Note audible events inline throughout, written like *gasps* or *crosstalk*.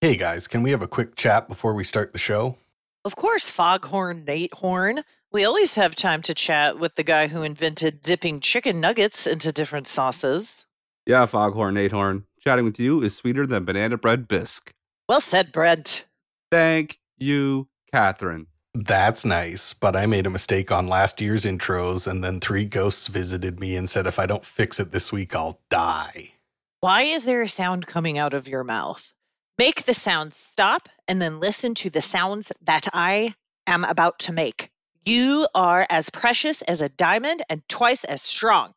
Hey guys, can we have a quick chat before we start the show? Of course, Foghorn Nate Horn. We always have time to chat with the guy who invented dipping chicken nuggets into different sauces. Yeah, Foghorn Nate Horn. Chatting with you is sweeter than banana bread bisque. Well said, Brent. Thank you, Catherine. That's nice, but I made a mistake on last year's intros, and then three ghosts visited me and said if I don't fix it this week, I'll die. Why is there a sound coming out of your mouth? Make the sound stop and then listen to the sounds that I am about to make. You are as precious as a diamond and twice as strong.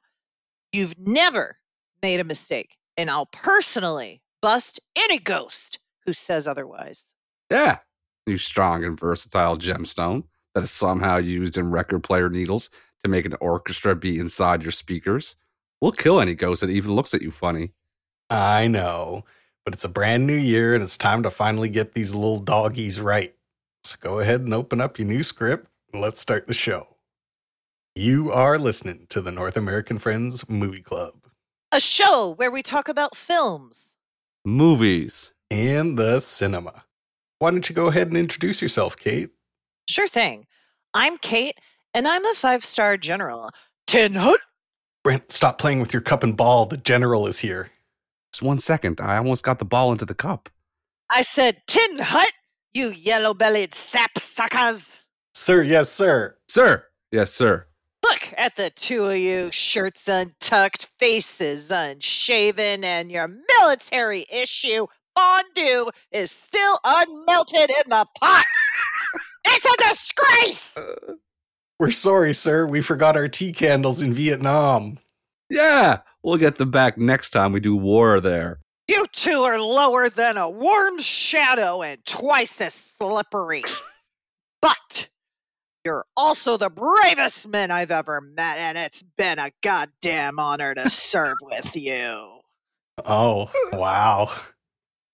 You've never made a mistake, and I'll personally bust any ghost who says otherwise. Yeah, you strong and versatile gemstone that is somehow used in record player needles to make an orchestra be inside your speakers. We'll kill any ghost that even looks at you funny. I know, but it's a brand new year and it's time to finally get these little doggies right. So go ahead and open up your new script and let's start the show. You are listening to the North American Friends Movie Club A show where we talk about films. Movies. and the cinema. Why don't you go ahead and introduce yourself, Kate? Sure thing. I'm Kate, and I'm a five star general. Tin Hut! Brent, stop playing with your cup and ball. The general is here. Just one second. I almost got the ball into the cup. I said Tin Hut, you yellow bellied sap suckers. Sir, yes, sir. Sir. Yes, sir. Look at the two of you, shirts untucked, faces unshaven, and your military issue fondue is still unmelted in the pot. *laughs* it's a disgrace! Uh. We're sorry, sir. We forgot our tea candles in Vietnam. Yeah, we'll get them back next time we do war there. You two are lower than a worm's shadow and twice as slippery. *laughs* but you're also the bravest men I've ever met, and it's been a goddamn honor to *laughs* serve with you. Oh, wow.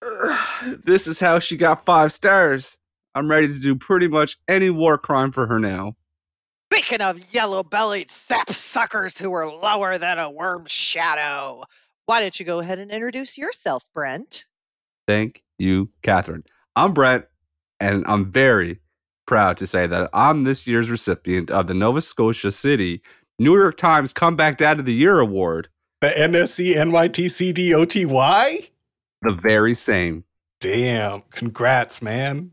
*sighs* This is how she got five stars. I'm ready to do pretty much any war crime for her now. Speaking of yellow bellied sap suckers who are lower than a worm's shadow, why don't you go ahead and introduce yourself, Brent? Thank you, Catherine. I'm Brent, and I'm very proud to say that I'm this year's recipient of the Nova Scotia City New York Times Comeback Dad of the Year Award. The NSC NYTCDOTY? The very same. Damn. Congrats, man.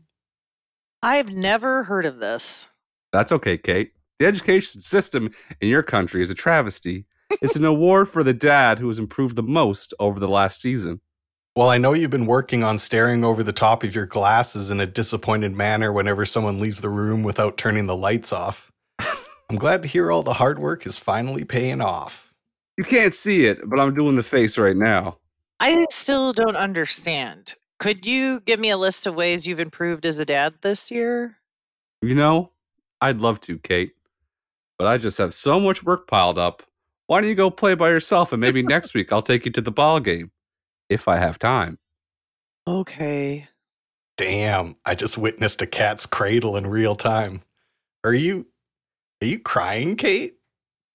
I've never heard of this. That's okay, Kate. The education system in your country is a travesty. It's an award for the dad who has improved the most over the last season. Well, I know you've been working on staring over the top of your glasses in a disappointed manner whenever someone leaves the room without turning the lights off. *laughs* I'm glad to hear all the hard work is finally paying off. You can't see it, but I'm doing the face right now. I still don't understand. Could you give me a list of ways you've improved as a dad this year? You know, I'd love to, Kate, but I just have so much work piled up. Why don't you go play by yourself and maybe next week I'll take you to the ball game if I have time. Okay. Damn, I just witnessed a cat's cradle in real time. Are you are you crying, Kate?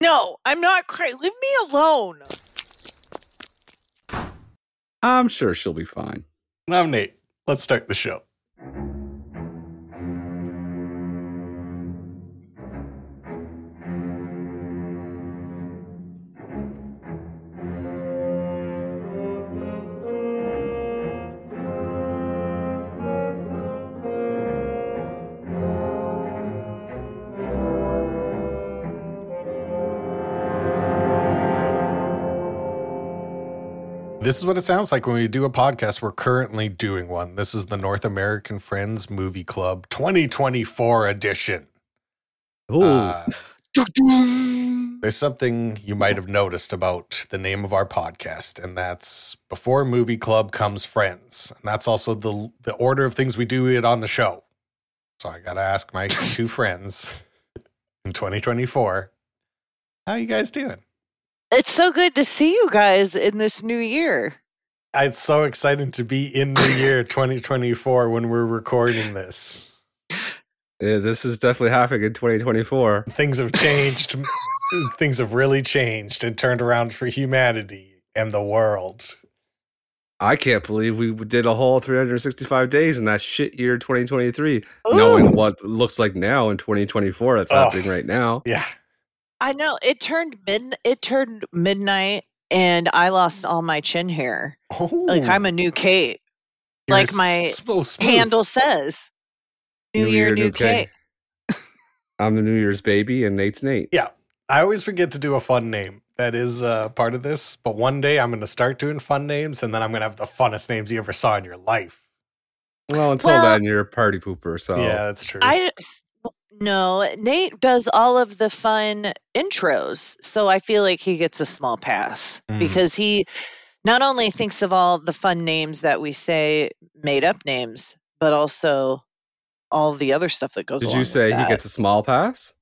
No, I'm not crying. Leave me alone. I'm sure she'll be fine. I'm Nate. Let's start the show. This is what it sounds like when we do a podcast. We're currently doing one. This is the North American Friends Movie Club 2024 edition. Ooh, Uh, there's something you might have noticed about the name of our podcast, and that's before movie club comes friends, and that's also the the order of things we do it on the show. So I gotta ask my two *laughs* friends in 2024, how you guys doing? It's so good to see you guys in this new year. It's so exciting to be in the year *laughs* 2024 when we're recording this. yeah, this is definitely happening in 2024. Things have changed. *laughs* Things have really changed and turned around for humanity and the world. I can't believe we did a whole 365 days in that shit year 2023, knowing what looks like now in 2024 that's Oh. happening right now. Yeah. I know it turned mid. It turned midnight, and I lost all my chin hair. Oh, Like I'm a new Kate. you're like my so smooth. Handle says, "New, year, new Kate." *laughs* I'm the New Year's baby, and Nate's Nate. Yeah. I always forget to do a fun name. That is uh, part of this. But one day I'm going to start doing fun names, and then I'm going to have the funnest names you ever saw in your life. Well, until Well- then, you're a party pooper. So Yeah, that's true. I no. Nate does all of the fun intros, so I feel like he gets a small pass Mhm. because he not only thinks of all the fun names that we say, made up names, but also all the other stuff that goes. did you say he gets a small pass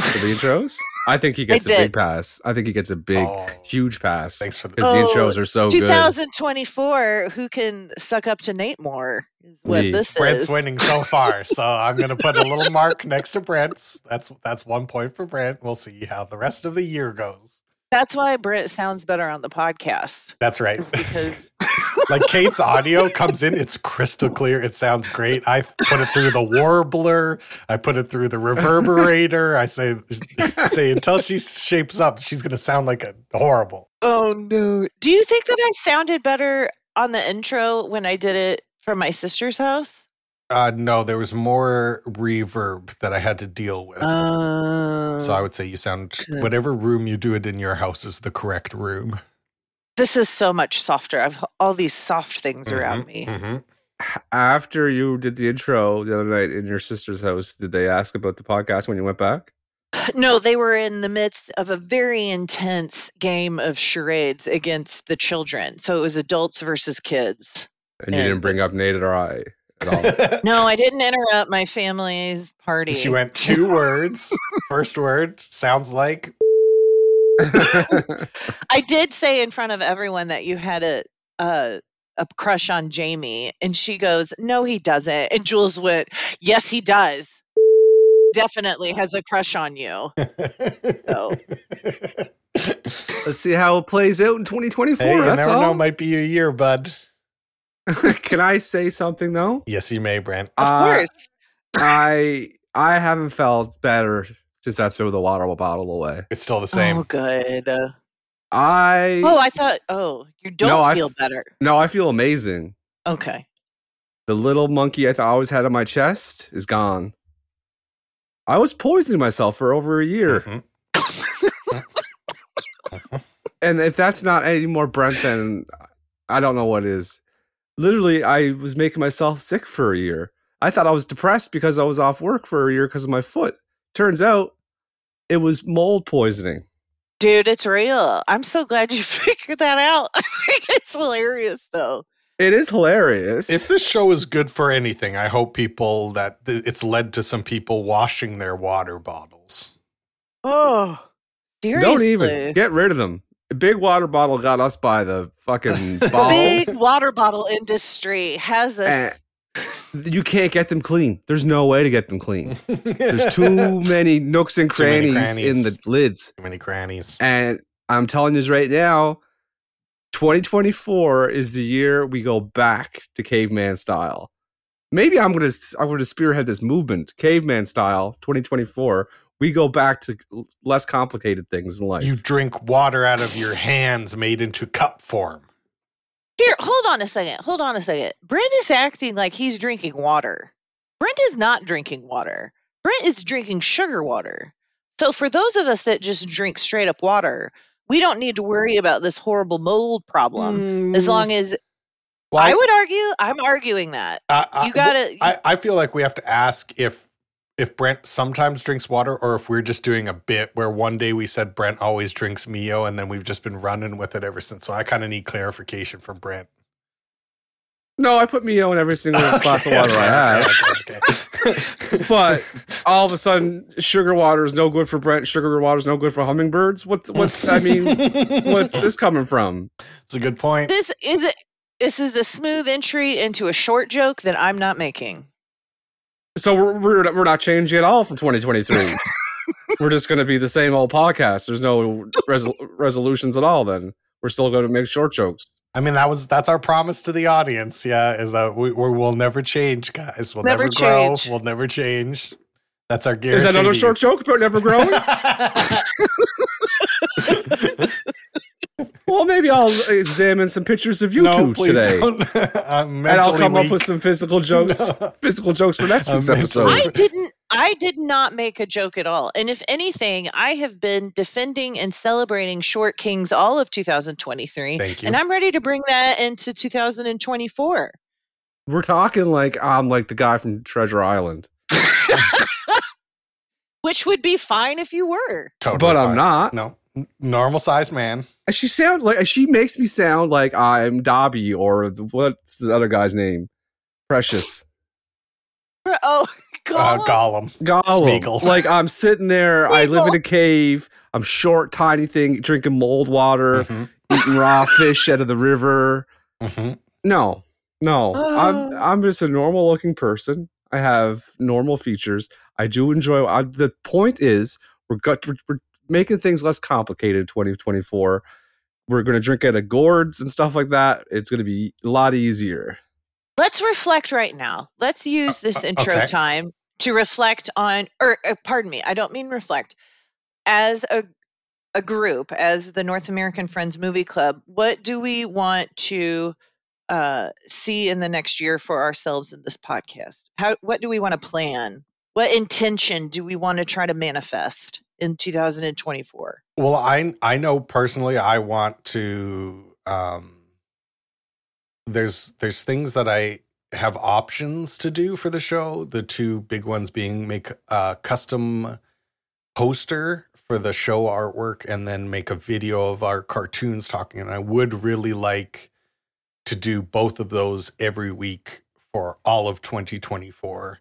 for the intros? I think he gets a big pass. I think he gets a big, Oh, huge pass Thanks for the. because the Oh, intros are so good. 2024? Who can suck up to Nate more? Is what Me. this Brent's is. winning so far, *laughs* so I'm going to put a little mark next to Brent's. That's that's one point for Brent. We'll see how the rest of the year goes. That's why Brent sounds better on the podcast. That's right. because *laughs* *laughs* like Kate's audio comes in, it's crystal clear. It sounds great. I put it through the warbler. I put it through the reverberator. I say *laughs* say until she shapes up, she's going to sound like a horrible. Oh no. Do you think that I sounded better on the intro when I did it from my sister's house? Uh, no, there was more reverb that I had to deal with. Uh, so I would say you sound good. whatever room you do it in your house is the correct room. this is so much softer. I've all these soft things around Mhm, me. mhm. After you did the intro the other night in your sister's house, did they ask about the podcast when you went back? *sighs* No, they were in the midst of a very intense game of charades against the children. So it was adults versus kids. And you didn't bring up Nate or I at all. *laughs* No, I didn't interrupt my family's party. She went *laughs* two words. First word sounds like *laughs* I did say in front of everyone that you had a a, a crush on Jamie, and she goes, "No, he doesn't." And Jules went, "Yes, he does. Definitely has a crush on you." Oh. Let's see how it plays out in 2024. Hey, you that's never all. know. Might be a year, bud. *laughs* Can I say something though? Yes, you may, Brent. Of Uh, course. I I haven't felt better since I threw the water bottle away. It's still the same. Oh, good. I Oh, I thought. Oh, you don't No, feel f- better. no, I feel amazing. Okay. The little monkey I th- always had on my chest is gone. I was poisoning myself for over a year, Mhm. *laughs* and if that's not any more Brent, then I don't know what is. Literally, I was making myself sick for a year. I thought I was depressed because I was off work for a year because of my foot. Turns out, it was mold poisoning. Dude, it's real. I'm so glad you *laughs* figured that out. *laughs* I think it's hilarious, though. It is hilarious. If this show is good for anything, I hope people that th- it's led to some people washing their water bottles. Oh, seriously. Don't even get rid of them. A big water bottle got us by the fucking *laughs* balls. big water bottle industry has and us. you can't get them clean. There's no way to get them clean. There's *laughs* too many nooks and Too many crannies, in the lids. Too many crannies. And I'm telling you right now, 2024 is the year we go back to caveman style. Maybe I'm gonna I'm gonna spearhead this movement, caveman style, 2024. We go back to less complicated things in life. You drink water out of your hands made into cup form. Here, hold on a second. Hold on a second. Brent is acting like he's drinking water. Brent is not drinking water. Brent is drinking sugar water. So, for those of us that just drink straight up water, we don't need to worry about this horrible mold problem. As mm. long as Well, I would argue, I'm arguing that. I- I- You gotta. I, I feel like we have to ask if if Brent sometimes drinks water or if we're just doing a bit where one day we said Brent always drinks Mio and then we've just been running with it ever since. So I kind of need clarification from Brent. no, I put Mio in every single *laughs* glass of water I have. Okay, okay, okay. *laughs* But all of a sudden, sugar water is no good for Brent. Sugar water is no good for hummingbirds. What? What? I mean, what's this coming from? It's a good point. This is a, this is a smooth entry into a short joke that I'm not making. So we're we're, we're not changing at all for 2023. *laughs* we're just going to be the same old podcast. There's no resol- resolutions at all. Then we're still going to make short jokes. I mean, that was that's our promise to the audience. Yeah, is that we, we will never change, guys. We'll Never never, grow. change. We'll never change. That's our Is that another short joke about never growing? *laughs* *laughs* you. well, maybe I'll examine some pictures of no, YouTube please today. don't. *laughs* I'm And I'll mentally come up with some physical jokes, *laughs* No. physical jokes for next week's episode. I didn't. I did not make a joke at all. And if anything, I have been defending and celebrating Short Kings all of 2023, Thank you. and I'm ready to bring that into 2024. We're talking like I'm like the guy from Treasure Island, *laughs* Which would be fine if you were. Totally but I'm not. No, N- normal sized man. She sounds like she makes me sound like I'm Dobby or the- what's the other guy's name? Precious Oh, *laughs* Uh, Gollum. Gollum. Smeagol. Like I'm sitting there. I live in a cave. I'm short, tiny thing, drinking mold water, Mhm, eating raw fish out of the river. mhm. No, no. I'm Oh. *sighs* I'm just a normal looking person. I have normal features. I do enjoy. I, the point is, we're got we're, we're making things less complicated. in 2024. We're going to drink out of gourds and stuff like that. It's going to be a lot easier. Let's reflect right now. Let's use this uh, intro okay. time to reflect on, or uh, pardon me, I don't mean reflect. As a a group, as the North American Friends Movie Club, what do we want to uh, see in the next year for ourselves in this podcast? How what do we want to plan? What intention do we want to try to manifest in 2024? Well, I I know personally I want to um there's there's things that I have options to do for the show. The two big ones being make a custom poster for the show artwork and then make a video of our cartoons talking and I would really like to do both of those every week for all of 2024.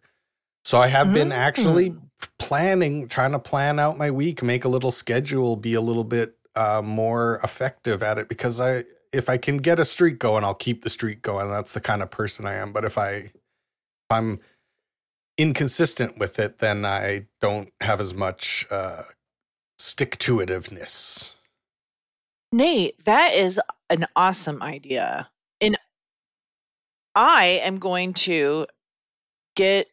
So I have been actually Mm. planning, trying to plan out my week, make a little schedule, be a little bit uh, more effective at it because I, if I can get a streak going, I'll keep the streak going. That's the kind of person I am. But if I, if I'm inconsistent with it, then I don't have as much uh, stick to itiveness. Nate, that is an awesome idea. And I am going to get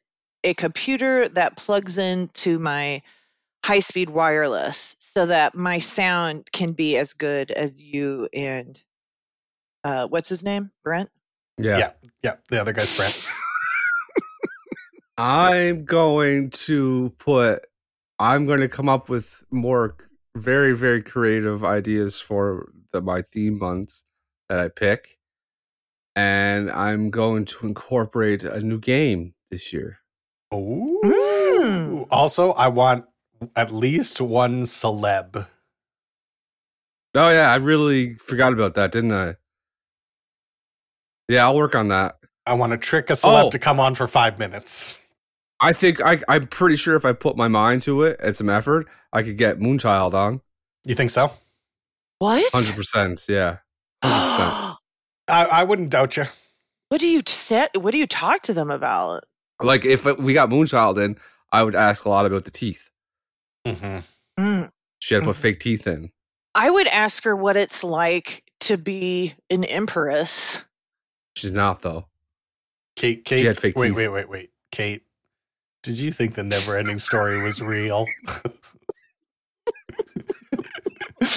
a computer that plugs into my high speed wireless so that my sound can be as good as you and uh, what's his name? Brent? Yeah. Yeah. Yeah, the other guy's Brent. *laughs* I'm going to put. I'm going to come up with more very very creative ideas for the, my theme months that I pick, and I'm going to incorporate a new game this year. Ooh. Mm. Also, I want at least one celeb. Oh yeah, I really forgot about that, didn't I? Yeah, I'll work on that. I want to trick a celeb Oh. to come on for five minutes. I think I, I'm pretty sure if I put my mind to it and some effort, I could get Moonchild on. You think so? What? Hundred percent, yeah, hundred percent. *gasps* I, I wouldn't doubt you. what do you say? What do you talk to them about? Like if we got Moonchild in, I would ask a lot about the teeth. hmm Mm. She had to put Mhm. fake teeth in. I would ask her what it's like to be an empress. She's not though. Kate, Kate, had fake wait, teeth. wait, wait, wait. Kate, did you think the never ending story was real? *laughs*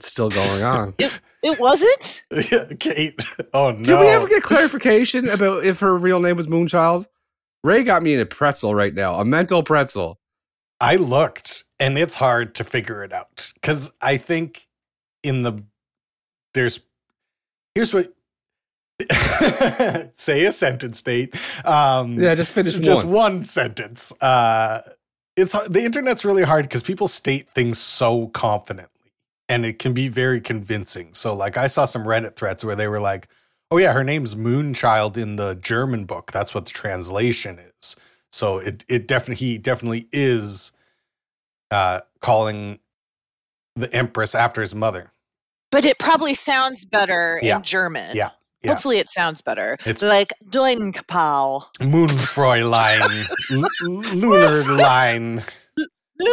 It's still going on. *laughs* It wasn't? *laughs* Kate, oh no. Did we ever get clarification about if her real name was Moonchild? Ray got me in a pretzel right now, a mental pretzel. I looked and it's hard to figure it out because I think in the there's here's what *laughs* say a sentence Nate. Um, Yeah, just finish just one. one sentence. Uh, it's the internet's really hard because people state things so confidently, and it can be very convincing. So, like, I saw some Reddit threads where they were like, "Oh yeah, her name's Moonchild in the German book. That's what the translation is." So it it definitely he definitely is uh, calling the Empress after his mother. But it probably sounds better Yeah. in German. Yeah. Yeah. Hopefully it sounds better. It's- like Doinkpal. Moonfräulein, *laughs* L- lunar line.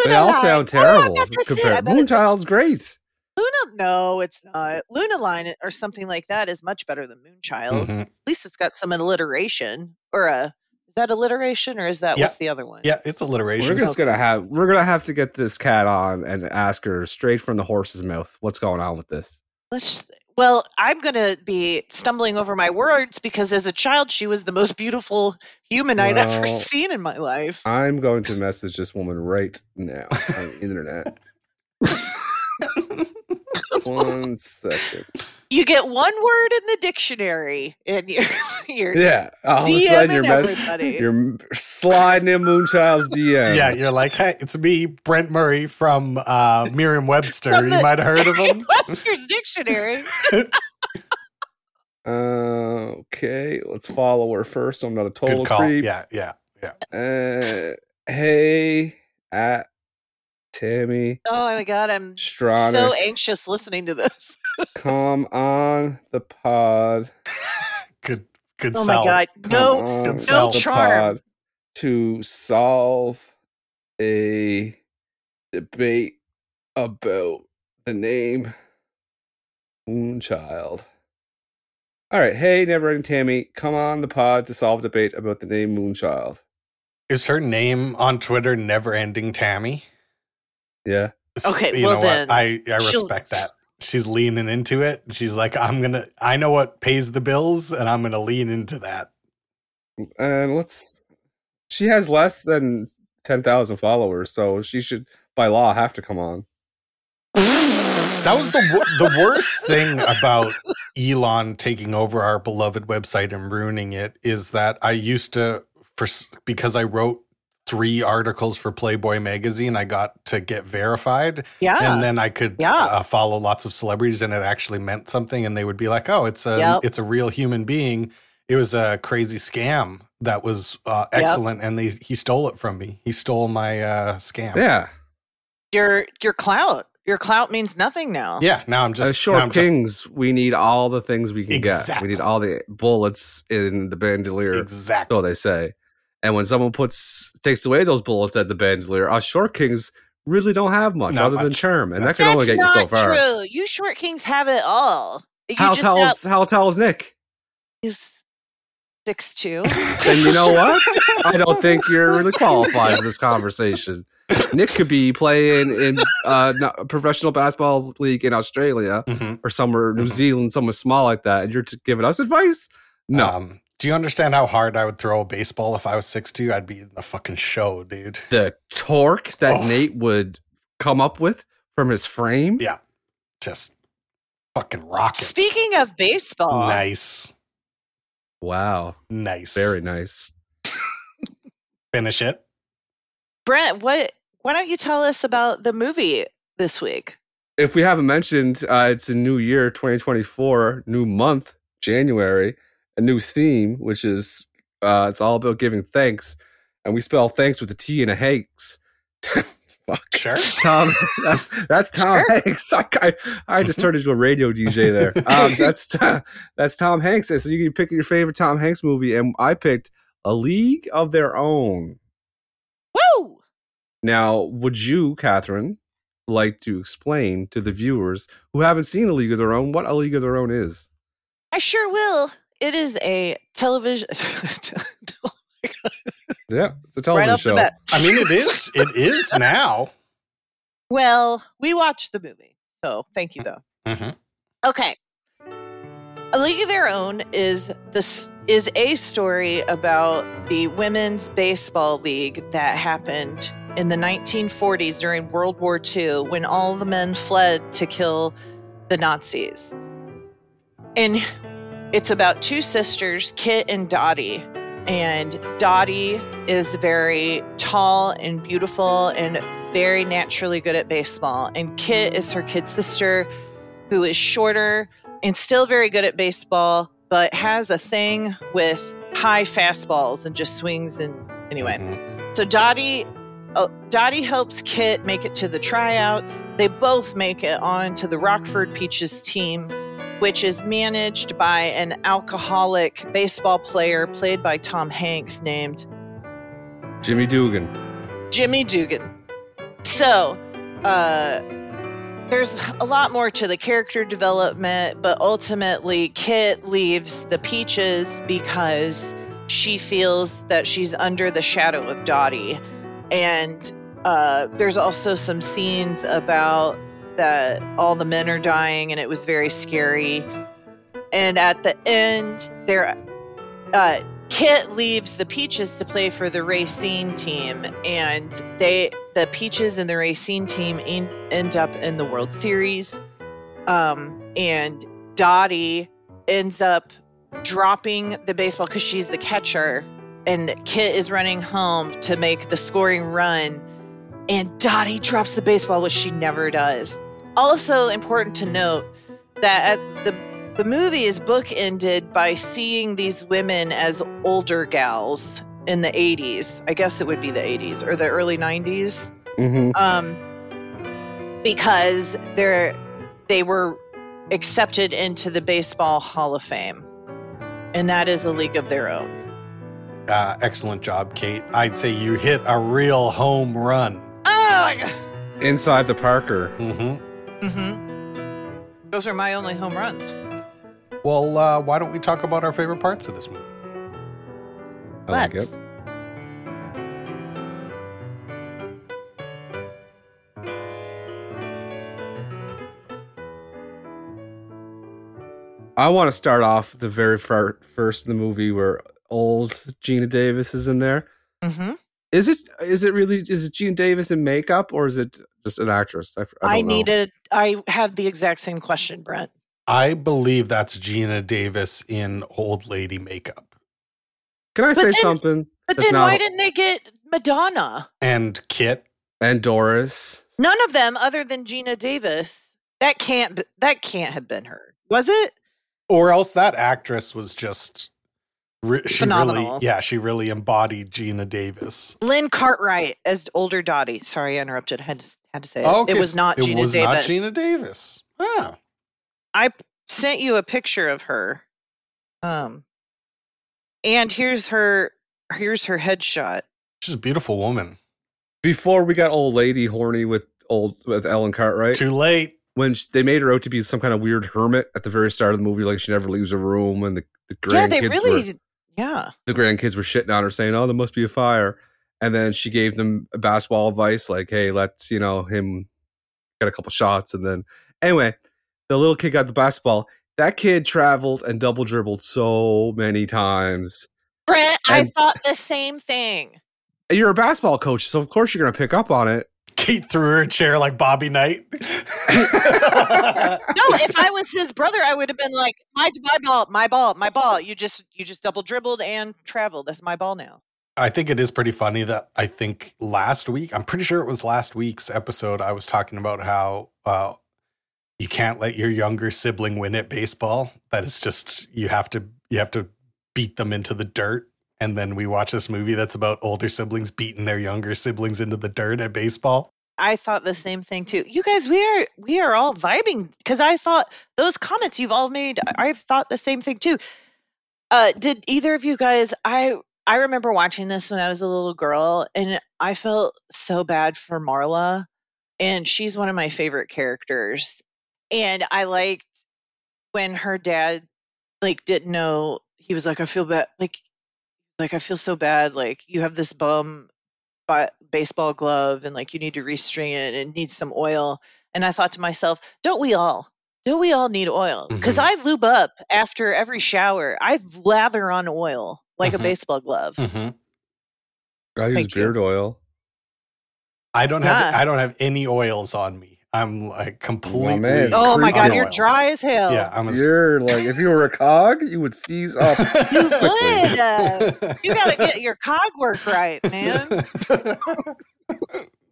They all sound terrible that's it. I compared. Moonchild's great. Luna, no, it's not. Luna Line or something like that is much better than Moonchild. Mhm. At least it's got some alliteration or a. Is that alliteration or is that Yeah. what's the other one? Yeah, it's alliteration. We're alliteration. just gonna have we're gonna have to get this cat on and ask her straight from the horse's mouth what's going on with this. Let's. Well, I'm going to be stumbling over my words because as a child, she was the most beautiful human I'd ever seen in my life. I'm going to message this woman right now on the internet. *laughs* One second. You get one word in the dictionary, and *laughs* you're, you're Yeah, all of a sudden DMing you're, mess- everybody. you're sliding in Moonchild's DM. Yeah, you're like, hey, it's me, Brent Murray from uh, Merriam-Webster. From you might have heard of him. *laughs* Webster's dictionary. Uh, *laughs* okay, let's follow her first. I'm not a total Good call. creep. Yeah, yeah, yeah. Uh, hey, at Tammy Oh my god, I'm Stronach, so anxious listening to this. *laughs* come on the pod. Good, good Oh sell. my god, Come no, on Good the sell. charm. to solve a debate about the name Moonchild. All right, hey, never ending Tammy, come on the pod to solve a debate about the name Moonchild. Is her name on Twitter Never Ending Tammy? Yeah. Okay, you well know then, what? I I respect that. She's leaning into it. She's like, I'm gonna. I know what pays the bills, and I'm gonna lean into that. And let's. She has less than 10,000 followers, so she should, by law, have to come on. That was the the worst thing about Elon taking over our beloved website and ruining it is that I used to for because I wrote three articles for Playboy magazine, I got to get verified, Yeah. and then I could Yeah. uh, follow lots of celebrities, and it actually meant something, and they would be like, "Oh, it's a Yep. it's a real human being." It was a crazy scam that was uh, Yep. excellent, and they he stole it from me. He stole my uh, scam. Yeah. your your clout. Your clout means nothing now. Yeah, now I'm just As short now I'm just- kings, we need all the things we can get. We need all the bullets in the bandolier, exactly. so they say. And when someone puts takes away those bullets at the bandolier, us short kings really don't have much Not other than charm, and That's- that can only get you so far. true. You short kings have it all. You How just tells how tells Nick? He's six two. *laughs* and you know what? I don't think you're really qualified for this conversation. *laughs* Nick could be playing in uh, a professional basketball league in Australia Mhm. or somewhere, New Mhm. Zealand, somewhere small like that, and you're t- giving us advice? No. Um, do you understand how hard I would throw a baseball if I was 6'2"? I'd be in the fucking show, dude. the torque that Oh. Nate would come up with from his frame. Yeah. Just fucking rockets. Speaking of baseball, nice. Wow. Nice. Very nice. Finish it. Brent, what? Why don't you tell us about the movie this week? If we haven't mentioned, uh, it's a new year, 2024, new month, January, a new theme, which is uh, it's all about giving thanks. And we spell thanks with a T and a Hanks. *laughs* Fuck. Sure. Tom, that's Tom Sure. Hanks. *laughs* I, I, I just turned into a radio DJ there. *laughs* Um, that's that's Tom Hanks. So you can pick your favorite Tom Hanks movie, and I picked A League of Their Own. Woo! Now, would you, Catherine, like to explain to the viewers who haven't seen A League of Their Own what A League of Their Own is? I sure will. It is a television. *laughs* Yeah, it's a television off show. I mean, it is. It is now. Well, we watched the movie, so thank you though. Mhm. Okay. A League of Their Own is this is a story about the women's baseball league that happened in the 1940s during World War II when all the men fled to kill the Nazis. And it's about two sisters, Kit and Dottie. And Dottie is very tall and beautiful and very naturally good at baseball. And Kit is her kid sister who is shorter and still very good at baseball, but has a thing with high fastballs and just swings and anyway. Mhm. So Dottie uh, Dottie helps Kit make it to the tryouts. They both make it on to the Rockford Peaches team, which is managed by an alcoholic baseball player played by Tom Hanks named Jimmy Dugan. Jimmy Dugan. So, uh, there's a lot more to the character development, but ultimately, Kit leaves the Peaches because she feels that she's under the shadow of Dottie. And uh, there's also some scenes about that all the men are dying, and it was very scary. And at the end, there, uh, Kit leaves the Peaches to play for the Racine team, and they the Peaches and the Racine team in, end up in the World Series. Um, and Dottie ends up dropping the baseball because she's the catcher, and Kit is running home to make the scoring run, and Dottie drops the baseball, which she never does. Also important to note that at the the movie is bookended by seeing these women as older gals in the 80s. I guess it would be the 80s or the early 90s. Mm-hmm. Um, because they're they were accepted into the Baseball Hall of Fame. And that is a league of their own. Uh, excellent job, Kate. I'd say you hit a real home run. Oh, Inside the Parker. Mm-hmm. Mm-hmm. Those are my only home runs. Well, uh, why don't we talk about our favorite parts of this movie? I Let's. it. I want to start off the very first in the movie where old Geena Davis is in there. Mm-hmm. Is it is it really is it Geena Davis in makeup or is it just an actress? I, don't know. needed. I have the exact same question, Brent. I believe that's Geena Davis in old lady makeup. Can I But say then- something? But then not- why didn't they get Madonna? And Kit, And Doris. None of them, other than Geena Davis. That can't. That can't have been her. Was it? or else that actress was just re- she Phenomenal. really yeah she really embodied Geena Davis. Lynn Cartwright as older Dottie. Sorry, I interrupted. Had to, had to say it. Okay, it was not it Gina was Davis. not Geena Davis. Ah, I sent you a picture of her. Um, and here's her. Here's her headshot. she's a beautiful woman. Before we got old lady horny with old with Ellen Cartwright. Too late. when sh they made her out to be some kind of weird hermit at the very start of the movie, like she never leaves her room, and the, the Yeah, they grandkids really. were Yeah. the grandkids were shitting on her, saying, "Oh, there must be a fire," and then she gave them a basketball advice, like, "Hey, let's you know him get a couple shots," and then anyway, the little kid got the basketball. That kid traveled and double dribbled so many times. Brent, I thought the same thing. You're a basketball coach, so of course you're gonna pick up on it. Kate threw her chair like Bobby Knight. *laughs* No, if I was his brother, I would have been like, my my ball, my ball, my ball. You just you just double dribbled and traveled. That's my ball now. I think it is pretty funny that I think last week, I'm pretty sure it was last week's episode, I was talking about how uh, you can't let your younger sibling win at baseball. That is just you have to you have to beat them into the dirt. And then we watch this movie that's about older siblings beating their younger siblings into the dirt at baseball. I thought the same thing too. You guys, we are we are all vibing because I thought those comments you've all made. I've thought the same thing too. Uh, did either of you guys? I I remember watching this when I was a little girl, and I felt so bad for Marla, and she's one of my favorite characters. And I liked when her dad like didn't know. He was like, I feel bad, like like I feel so bad. Like you have this bum ba- baseball glove and like you need to restring it and it needs some oil. And I thought to myself, don't we all? Don't we all need oil? Because Mhm. I lube up after every shower. I lather on oil like Mhm. a baseball glove. Mm-hmm. I use Thank you. beard oil. I don't have I don't have any oils on me. I'm like completely. man. Oh my god, you're dry as hell. Yeah, I'm a You're like if you were a cog, you would seize up. *laughs* You quickly. would. Uh, *laughs* you got to get your cog work right, man.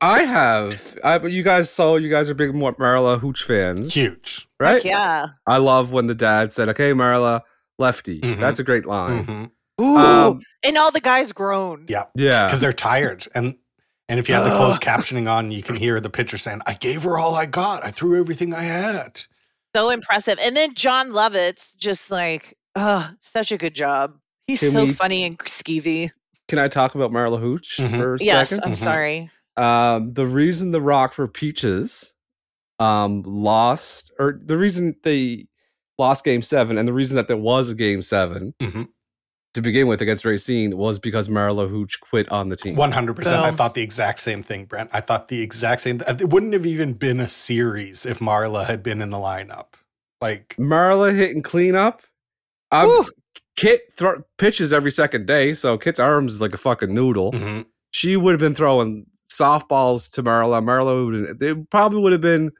I have. I but you guys saw you guys are big Mar- Marla Hooch fans, Huge. right? Heck yeah. I love when the dad said, "Okay, Marla, lefty." Mhm. That's a great line. Mhm. Ooh. Um, and all the guys groaned. Yeah. yeah, because they're tired and and if you have the closed captioning on you can hear the pitcher saying i gave her all i got i threw everything i had So impressive. And then Jon Lovitz, just like, oh, such a good job. He's Can so we- funny and skeevy. Can I talk about Marla Hooch Mhm. for a Yes, second? I'm Mhm. sorry. Um, the reason the Rockford Peaches um lost or the reason they lost game seven and the reason that there was a game 7 Mhm. To begin with against Racine was because Marla Hooch quit on the team. One hundred percent. I thought the exact same thing, Brent. I thought the exact same. It wouldn't have even been a series if Marla had been in the lineup. Like, Marla hitting cleanup. Um, Woo. Kit thro- pitches every second day, so Kit's arms is like a fucking noodle. mhm. She would have been throwing softballs to Marla. Marla would they probably would have been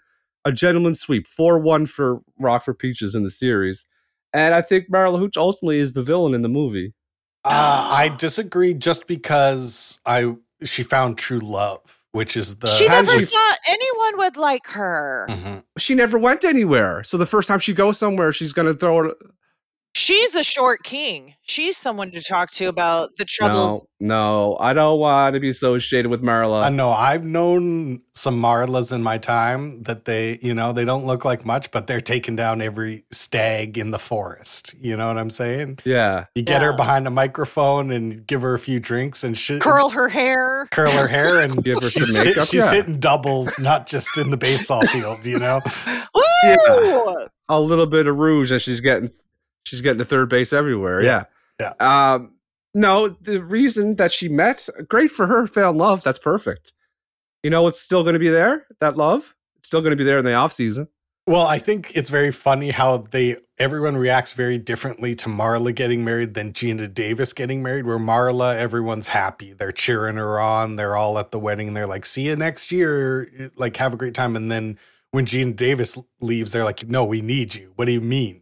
a gentleman's sweep, four one for Rockford Peaches in the series. And I think Marla Hooch ultimately is the villain in the movie. uh, I disagree. Just because I she found true love, which is the she never did she- thought anyone would like her. Mhm. She never went anywhere, so the first time she goes somewhere, she's gonna throw it. She's a short king. She's someone to talk to about the troubles. No, no, I don't want to be associated with Marla. I know I've known some Marlas in my time that they, you know, they don't look like much, but they're taking down every stag in the forest. You know what I'm saying? yeah, You get her behind a microphone and give her a few drinks and she Curl her hair. curl her hair and Give her she's, some hit- makeup, she's yeah. hitting doubles, not just in the baseball field, you know? *laughs* Woo! Yeah. a little bit of rouge, and she's getting she's getting to third base everywhere. Yeah, Yeah, Um, no, the reason that she met, great for her, fell in love. That's perfect. You know, it's still going to be there. That love, it's still going to be there in the off season. Well, I think it's very funny how they everyone reacts very differently to Marla getting married than Geena Davis getting married. Where Marla, everyone's happy, they're cheering her on, they're all at the wedding, and they're like, "See you next year, like have a great time." And then when Geena Davis leaves, they're like, "No, we need you. What do you mean?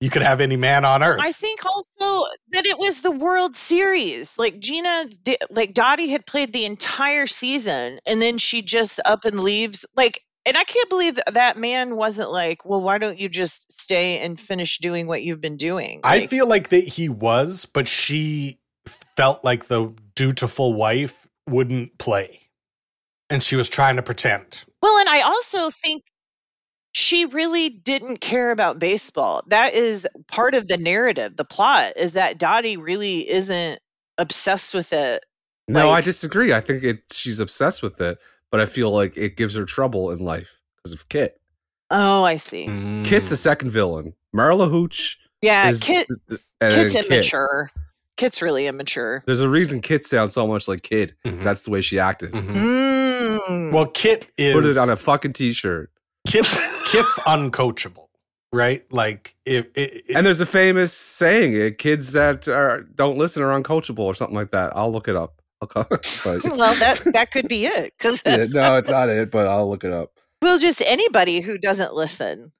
You could have any man on earth." I think also that it was the World Series. Like Geena, like Dottie had played the entire season, and then she just up and leaves. Like, and I can't believe that, that man wasn't like, "Well, why don't you just stay and finish doing what you've been doing?" I feel like that he was, but she felt like the dutiful wife wouldn't play, and she was trying to pretend. Well, and I also think she really didn't care about baseball. That is part of the narrative. The plot is that Dottie really isn't obsessed with it. No, I disagree. I think it she's obsessed with it, but I feel like it gives her trouble in life because of Kit. Oh, I see. Kit's Mm. the second villain. Marla Hooch Yeah, is Kit. and Kit's then Kit. immature. Kit's really immature. There's a reason Kit sounds so much like Kid. Mhm. That's the way she acted. Mhm. Mm. Well, Kit is Put it on a fucking t-shirt. Kit's Kit's uncoachable, right? Like if it, it- And there's a famous saying: uh, "Kids that are don't listen are uncoachable" or something like that. I'll look it up. I'll co- *laughs* but, *laughs* well, that that could be it. Because *laughs* Yeah, no, it's not it, but I'll look it up. well, just anybody who doesn't listen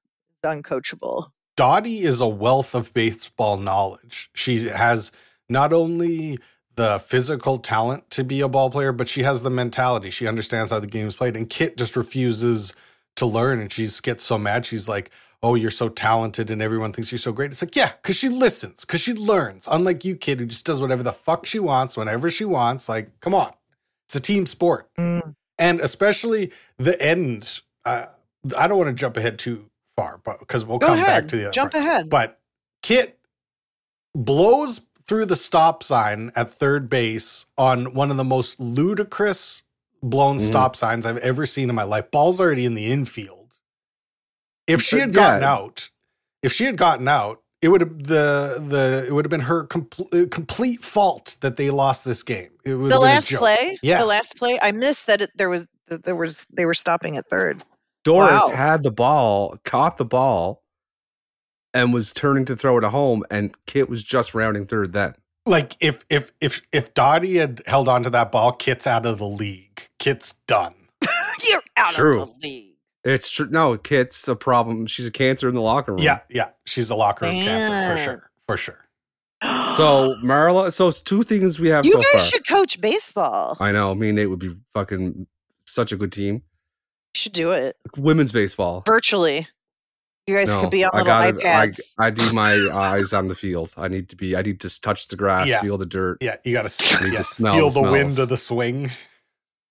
is uncoachable. Dottie is a wealth of baseball knowledge. She has not only the physical talent to be a ball player, but she has the mentality. She understands how the game is played. And Kit just refuses to learn, and she gets so mad. She's like, "Oh, you're so talented, and everyone thinks you're so great." It's like, yeah, because she listens, because she learns. Unlike you, kid, who just does whatever the fuck she wants, whenever she wants. Like, come on, it's a team sport. and especially the end. Uh, I don't want to jump ahead too far, but because we'll Go come ahead. back to the other Jump parts. ahead. But Kit blows through the stop sign at third base on one of the most ludicrous blown Mhm. stop signs I've ever seen in my life. Ball's already in the infield. If she Uh, had gotten yeah. out, if she had gotten out, it would have the the it would have been her compl- uh, complete fault that they lost this game. It would The have been a last joke. play, Yeah. the last play. I missed that it, there was that there was they were stopping at third. Doris Wow. had the ball, caught the ball, and was turning to throw it home, and Kit was just rounding third then. Like if if if if Dottie had held on to that ball, Kit's out of the league. Kit's done. *laughs* You're out True. of the league. It's true. No, Kit's a problem. She's a cancer in the locker room. Yeah, yeah. She's a locker room cancer for sure. For sure. *gasps* So Marla, so it's two things we have you so guys far. should coach baseball. I know. Me and Nate would be fucking such a good team. You should do it Women's baseball. virtually. You guys No, could be on I little gotta. I, iPads. I need my eyes on the field. I need to be. I need to touch the grass, Yeah. feel the dirt. Yeah, you got Need to to smell feel the the wind of the swing.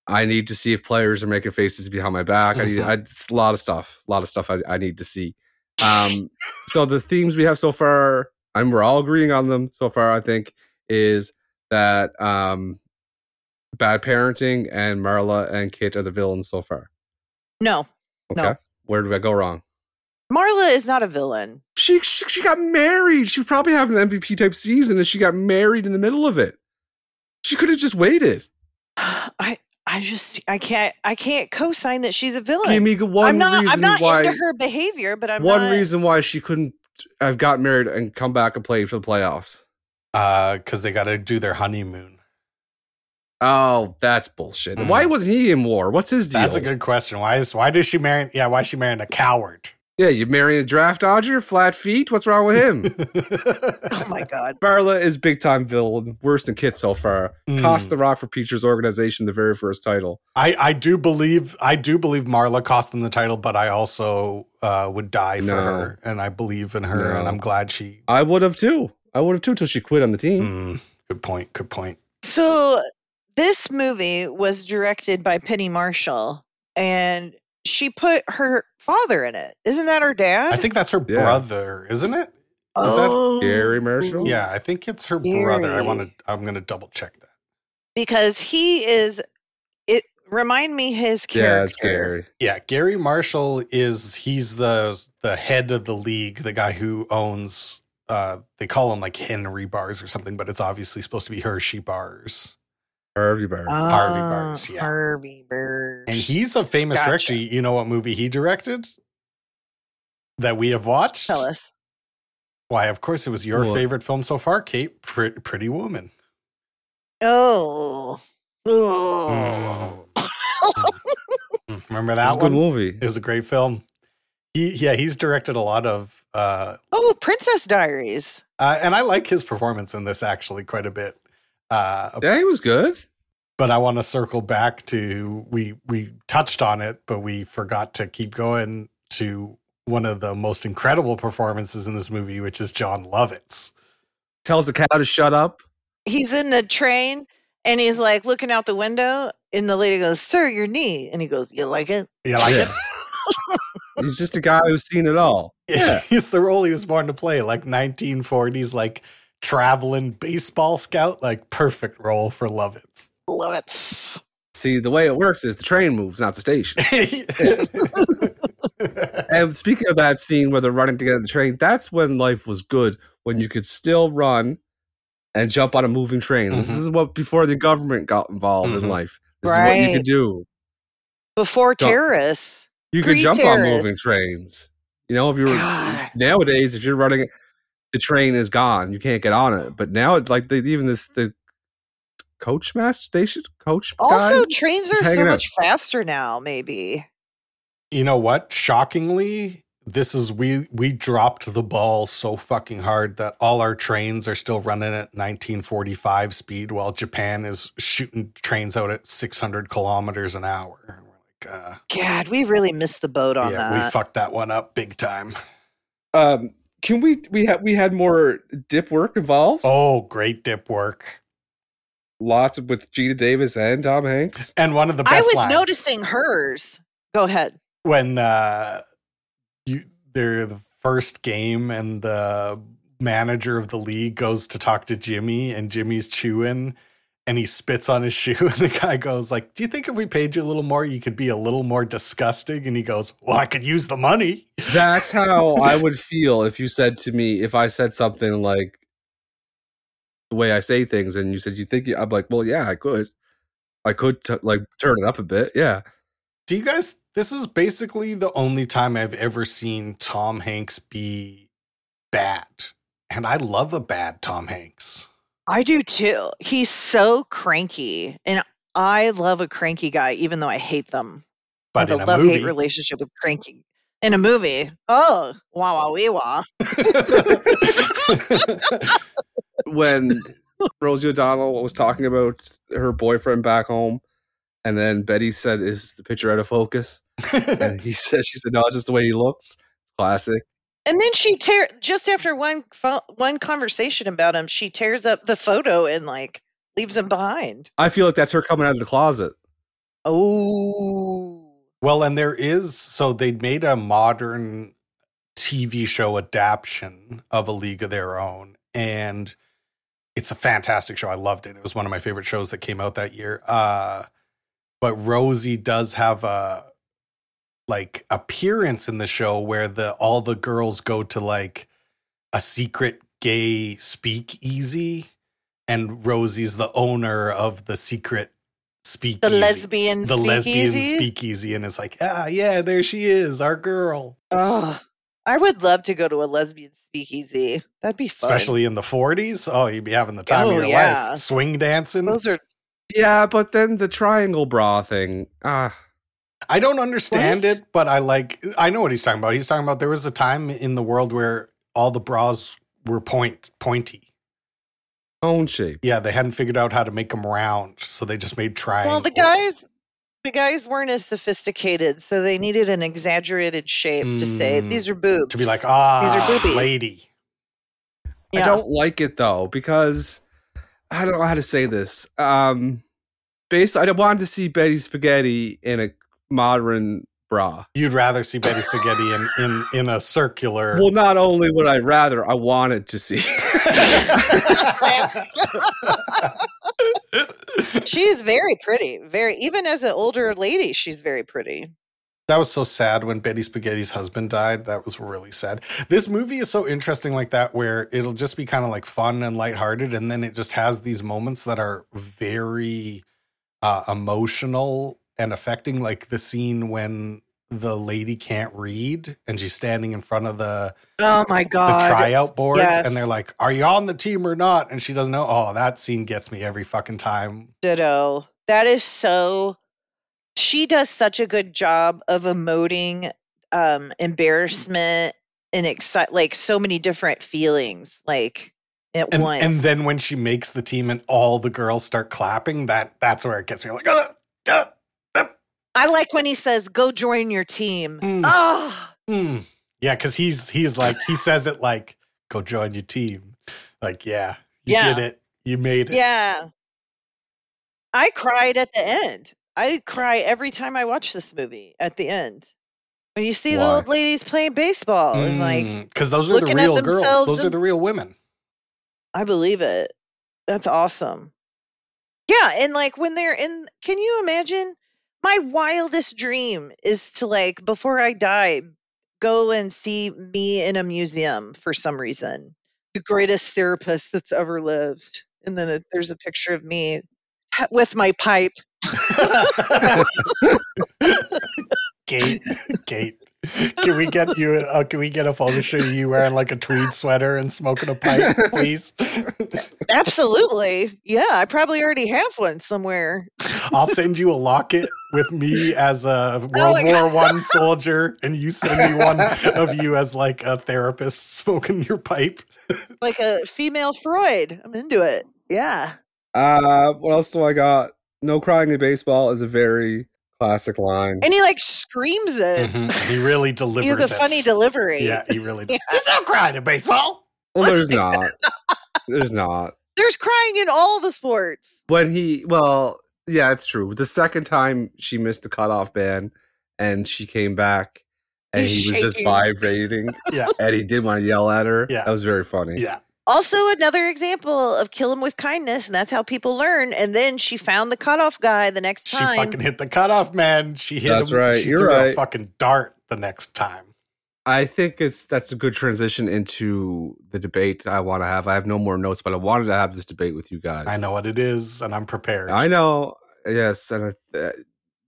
I need to see if players are making faces behind my back. I need Mhm. I, it's a lot of stuff. A lot of stuff I, I need to see. Um, so the themes we have so far, and we're all agreeing on them so far. I think is that um, bad parenting and Marla and Kit are the villains so far. no, Okay. No. Where did I go wrong? Marla is not a villain. She, she she got married. She was probably having an MVP type season, and she got married in the middle of it. She could have just waited. *sighs* I I just I can't I can't co-sign that she's a villain. Give me one I'm not reason I'm not why. into her behavior, but I'm one not, reason why she couldn't have gotten married and come back and play for the playoffs. Uh, because they got to do their honeymoon. Oh, that's bullshit. Mm. Why wasn't he in war? What's his deal? That's a good question. Why is why does she marry? Yeah, why is she marrying a coward? Yeah, you marrying a draft dodger, flat feet. What's wrong with him? *laughs* Oh my god. Marla is big time villain, worse than Kit so far. Mm. Cost the Rockford Peaches' organization the very first title. I I do believe I do believe Marla cost them the title, but I also uh, would die for No. her, and I believe in her, No. and I'm glad she. I would have too. I would have too till she quit on the team. Mm, good point. Good point. So this movie was directed by Penny Marshall and she put her father in it. Isn't that her dad? I think that's her Yeah. brother, isn't it? is that- oh, Garry Marshall? Yeah, I think it's her brother. I want to. I'm going to double check that. Because he is it remind me his character. Yeah, it's Garry. Yeah, Garry Marshall is he's the the head of the league, the guy who owns. Uh, they call him like Henry Bars or something, but it's obviously supposed to be Hershey Bars. Harvey Bird. Harvey Ah, yeah. Harvey Bars. And he's a famous Gotcha. director. You know what movie he directed that we have watched? Tell us. Why, of course, it was your What? favorite film so far, Kate. Pre- Pretty Woman. Oh. Oh. Mm, *laughs* Remember It's that a good one? movie. It was a great film. He, yeah, he's directed a lot of, uh, oh, Princess Diaries. uh, and I like his performance in this actually quite a bit. Uh, Yeah, he was good. but I want to circle back to we we touched on it, but we forgot to keep going to one of the most incredible performances in this movie, which is Jon Lovitz. Tells the cow to shut up. He's in the train and he's like looking out the window and the lady goes, Sir, your knee. And he goes, You like it? You like Yeah. *laughs* He's just a guy who's seen it all. *laughs* Yeah. He's the role he was born to play, like 1940s, like traveling baseball scout, like perfect role for Lovitz. Love it. See, the way it works is the train moves, not the station. *laughs* And speaking of that scene where they're running together in the train, that's when life was good, when you could still run and jump on a moving train. This Mhm. is what before the government got involved in Mhm. life. This is what you could do. Before Don't- terrorists. You could jump on moving trains. You know, if you were God. nowadays, if you're running, the train is gone. You can't get on it. But now, it's like they, even this the coach master station coach. Also, guy? trains are so out. much faster now, maybe. you know what? Shockingly, this is we we dropped the ball so fucking hard that all our trains are still running at 1945 speed, while Japan is shooting trains out at 600 kilometers an hour. We're like, uh, God, we really missed the boat on yeah, that. we fucked that one up big time. Um, can we we had we had more dip work involved? Oh, great dip work. Lots of, with Geena Davis and Tom Hanks. And one of the best I was lines. noticing hers. Go ahead. when uh you they're the first game and the manager of the league goes to talk to Jimmy and Jimmy's chewing and he spits on his *laughs* shoe and the guy goes like do you think if we paid you a little more you could be a little more disgusting? And he goes well I could use the money. *laughs* That's how I would feel if you said to me if I said something like the way I say things, and you said you think I'm like, well, yeah, I could, I could t- like turn it up a bit, yeah. do you guys this is basically the only time I've ever seen Tom Hanks be bad and I love a bad Tom Hanks I do too. He's so cranky. And I love a cranky guy, even though I hate them. I but have in a love hate relationship with cranky. In a movie. Oh, wow, wow, wee, wah. *laughs* When Rosie O'Donnell was talking about her boyfriend back home, and then Betty said, "Is the picture out of focus?" *laughs* And he said, "She said, no, it's just the way he looks." Classic. And then she tear just after one pho- one conversation about him, she tears up the photo and like leaves him behind. I feel like that's her coming out of the closet. Oh, Well, and there is so they made a modern TV show adaptation of A League of Their Own, and it's a fantastic show. I loved it. It was one of my favorite shows that came out that year. Uh, but Rosie does have a like appearance in the show where the all the girls go to like a secret gay speakeasy and Rosie's the owner of the secret speakeasy. The lesbian the lesbian speakeasy? speakeasy and it's like, ah yeah, there she is, our girl. Oh, I would love to go to a lesbian speakeasy. That'd be fun. Especially in the 40s. Oh, you'd be having the time Oh, of your yeah. life. Swing dancing. those are Yeah, but then the triangle bra thing. Ah, I don't understand What? it, but I like I know what he's talking about. He's talking about there was a time in the world where all the bras were point pointy. cone shape. Yeah, they hadn't figured out how to make them round, so they just made triangles. well, the guys, the guys weren't as sophisticated, so they needed an exaggerated shape to say Mm. these are boobs. to be like, ah, These are boobies." lady. yeah. I don't like it though because I don't know how to say this. Um, based, I wanted to see Betty Spaghetti in a modern bra. You'd rather see Betty Spaghetti in in in a circular. Well, not only would I rather, I wanted to see. *laughs* she's very pretty. Very even as an older lady, she's very pretty. That was so sad when Betty Spaghetti's husband died. That was really sad. This movie is so interesting like that where it'll just be kind of like fun and lighthearted and then it just has these moments that are very uh emotional and affecting like the scene when the lady can't read and she's standing in front of the Oh my god the tryout board yes. and they're like, "Are you on the team or not?" and she doesn't know. Oh, that scene gets me every fucking time. Ditto. That is so. She does such a good job of emoting um, embarrassment and excite, like so many different feelings, like at And once. and then when she makes the team and all the girls start clapping, that that's where it gets me. Like, "Uh, uh, I like when he says, "Go join your team." Mm. Oh, Hmm. Yeah, because he's he's like he says it like go join your team. Like, yeah, you Yeah. did it. You made it. yeah. I cried at the end. I cry every time I watch this movie. At the end, when you see the old ladies playing baseball, and like because those are the real girls. Those are the real women. I believe it. That's awesome. Yeah, and like when they're in can you imagine my wildest dream is to like before I die go and see me in a museum for some reason. The greatest therapist that's ever lived. And then it, there's a picture of me with my pipe. *laughs* Kate, *laughs* Kate, *laughs* can we get you? Uh, can we get a photo shoot of you wearing like a tweed sweater and smoking a pipe, please? *laughs* Absolutely. Yeah, I probably already have one somewhere. I'll send you a locket with me as a World my War One *laughs* soldier, and you send me one of you as like a therapist smoking your pipe. Like a female Freud. I'm into it. Yeah. uh, what else do I got? No crying in baseball is a very classic line. And he like screams it. Mm-hmm. *laughs* He really delivers. It. He has a it. funny delivery. Yeah, he really. *laughs* Yeah. There's no crying in baseball. Well, there's *laughs* not. There's not. There's crying in all the sports. When he, well, yeah, it's true. The second time she missed the cutoff ban and she came back and He's he was just vibrating Yeah, and he did want to yell at her. Yeah. That was very funny. yeah. Also, another example of kill him with kindness, and that's how people learn. And then she found the cutoff guy the next time. She fucking hit the cutoff man. She hit That's him. right, She you're threw a right. fucking dart the next time. I think it's that's a good transition into the debate I want to have. I have no more notes, but I wanted to have this debate with you guys. I know what it is, and I'm prepared. I know. Yes, and uh,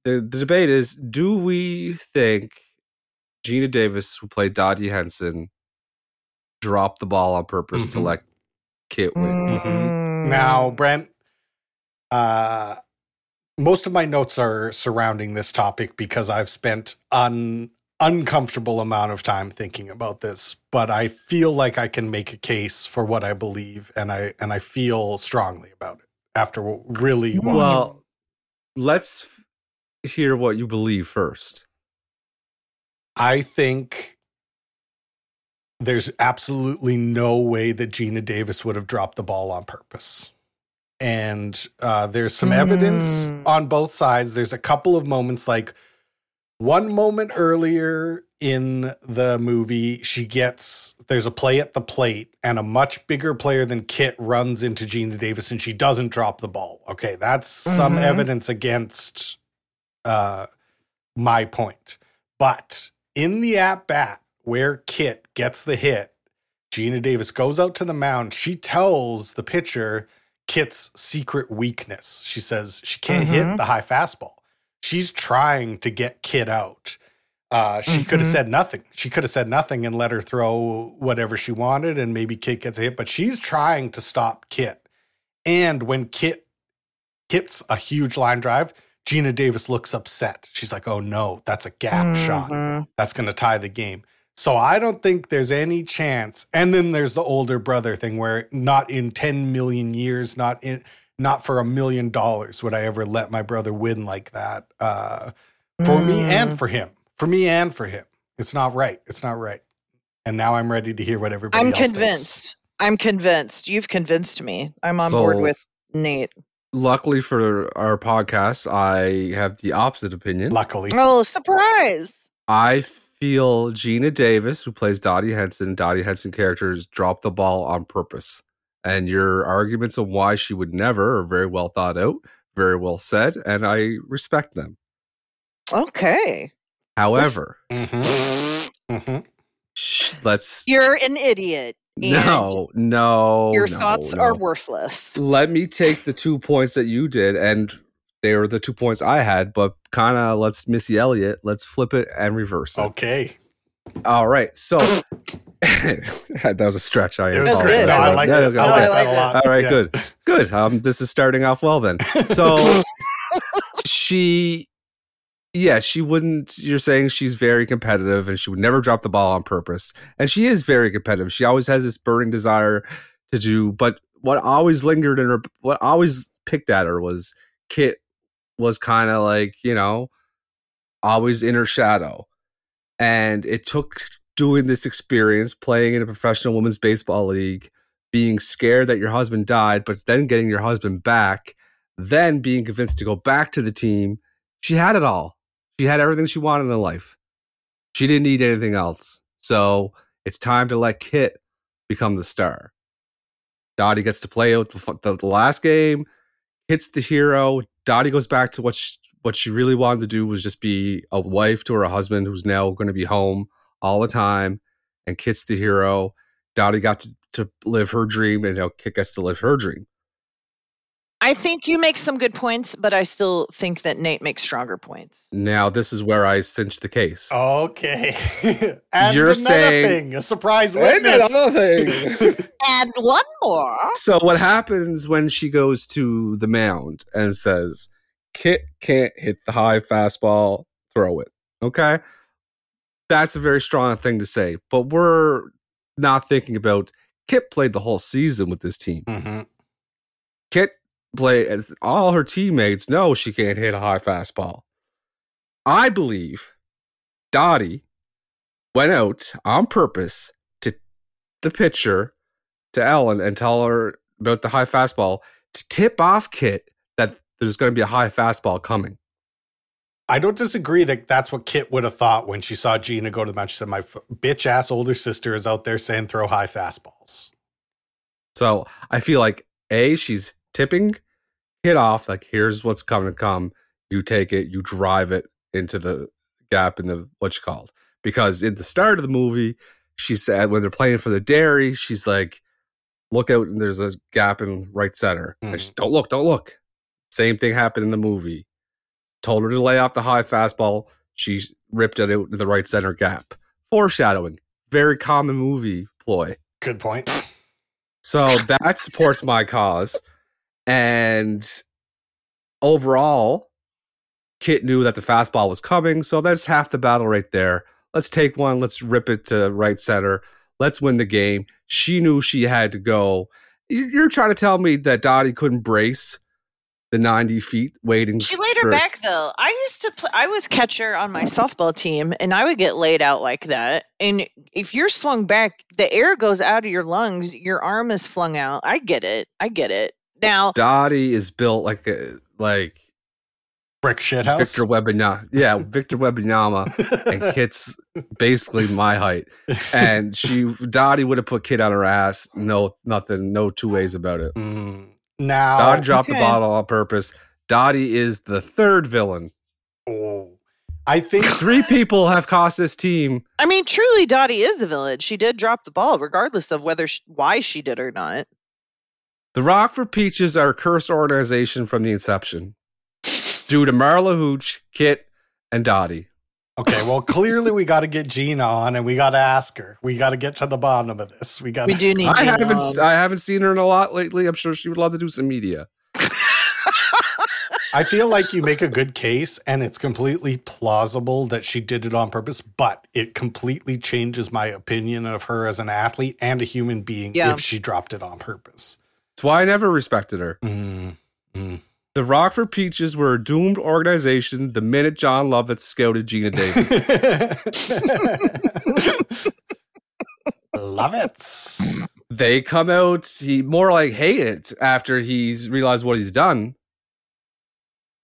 the the debate is: Do we think Geena Davis, who played Dottie Hinson, dropped the ball on purpose to Mhm. let Kit win? Mhm. Now, Brent, uh, most of my notes are surrounding this topic because I've spent an uncomfortable amount of time thinking about this, but I feel like I can make a case for what I believe, and I and I feel strongly about it after really watching. Well, let's hear what you believe first. I think there's absolutely no way that Geena Davis would have dropped the ball on purpose. And uh, there's some evidence Mm. on both sides. There's a couple of moments, like one moment earlier in the movie, she gets there's a play at the plate, and a much bigger player than Kit runs into Geena Davis, and she doesn't drop the ball. Okay, that's some Mhm. evidence against uh, my point. But in the at bat where Kit gets the hit, Geena Davis goes out to the mound. She tells the pitcher Kit's secret weakness. She says she can't hit Mhm. the high fastball. She's trying to get Kit out. Uh, she could have said nothing. She could have said nothing and let her throw whatever she wanted, and maybe Kit gets a hit. But she's trying to stop Kit. And when Kit hits a huge line drive, Geena Davis looks upset. She's like, "Oh no, that's a gap shot. Mhm. That's going to tie the game." So I don't think there's any chance. And then there's the older brother thing where not in 10 million years, not in not for a million dollars would I ever let my brother win like that. Uh, for me and Mm. for him. For me and for him. It's not right. It's not right. And now I'm ready to hear what everybody I'm else thinks. convinced. I'm convinced. You've convinced me. I'm on board with Nate. Luckily for our podcast, I have the opposite opinion. Luckily. Oh, surprise! I feel Geena Davis, who plays Dottie Hinson, Dottie Hinson characters drop the ball on purpose. And your arguments on why she would never are very well thought out, very well said, and I respect them. Okay. However, *laughs* Mm-hmm. Mm-hmm. sh- let's You're an idiot. no, no. Your no, thoughts no. are worthless. Let me take the two points that you did, and they were the two points I had, but kind of let's Missy Elliott, let's flip it and reverse it. Okay. All right, so *laughs* that was a stretch. I It was great. good. No, I liked yeah, it. I liked that a lot. All right, Yeah. good, good. Um, this is starting off well then. So *laughs* she, yeah, she wouldn't. You're saying she's very competitive and she would never drop the ball on purpose, and she is very competitive. She always has this burning desire to do. But what always lingered in her, what always picked at her was Kit was kind of like you know, always in her shadow, and it took doing this experience, playing in a professional women's baseball league, being scared that your husband died, but then getting your husband back, then being convinced to go back to the team. She had it all. She had everything she wanted in life. She didn't need anything else. So it's time to let Kit become the star. Dottie gets to play out the, last game, hits the hero. Dottie goes back to what she, what she really wanted to do was just be a wife to her husband who's now going to be home all the time. And Kit's the hero. Dottie got to, to live her dream, and now Kit gets to live her dream. I think you make some good points, but I still think that Nate makes stronger points. Now, this is where I cinch the case. Okay. *laughs* and You're another saying- thing, a surprise And witness. another thing. *laughs* And one more. so what happens when she goes to the mound and says, Kit can't hit the high fastball, throw it. Okay. That's a very strong thing to say. But we're not thinking about Kit played the whole season with this team. Mhm. Kit play as all her teammates know she can't hit a high fastball. I believe Dottie went out on purpose to the pitcher to Ellen and tell her about the high fastball to tip off Kit that there's going to be a high fastball coming. I don't disagree that that's what Kit would have thought when she saw Geena go to the match. She said, My f- bitch ass older sister is out there saying throw high fastballs. So I feel like A, she's tipping hit off, like here's what's coming to come. You take it, you drive it into the gap in the what's called. Because in the start of the movie, she said when they're playing for the dairy, she's like, look out and there's a gap in right center. And she's hmm. don't look, don't look. Same thing happened in the movie. Told her to lay off the high fastball. She ripped it out in the right center gap. Foreshadowing. Very common movie ploy. Good point. So that supports my cause. And overall, Kit knew that the fastball was coming. So that's half the battle right there. Let's take one. Let's rip it to right center. Let's win the game. She knew she had to go. You- You're trying to tell me that Dottie couldn't brace the 90 feet waiting. She laid her for- back though. I used to play. I was catcher on my softball team, and I would get laid out like that. And if you're swung back, the air goes out of your lungs. Your arm is flung out. I get it. I get it. Now, Dottie is built like a, like Brick shit house. Victor Wembanyama. Yeah, Victor Wembanyama. and *laughs* Kit's basically my height. And she Dottie would have put Kit on her ass. No, nothing, no two ways about it. Mm, now, Dottie dropped the okay. bottle on purpose. Dottie is the third villain. oh, I think *laughs* Three people have cost this team. I mean, truly, Dottie is the villain. She did drop the ball, regardless of whether sh- why she did or not. The Rockford Peaches are a cursed organization from the inception due to Marla Hooch, Kit, and Dottie. Okay, well, *laughs* clearly we got to get Geena on, and we got to ask her. We got to get to the bottom of this. We got. We do need. I Geena haven't, on. I haven't seen her in a lot lately. I'm sure she would love to do some media. *laughs* I feel like you make a good case, and it's completely plausible that she did it on purpose. But it completely changes my opinion of her as an athlete and a human being Yeah. if she dropped it on purpose. That's why I never respected her. Mm, mm. The Rockford Peaches were a doomed organization the minute Jon Lovitz scouted Geena Davis. *laughs* Love it. they come out, he more like hate it after he's realized what he's done.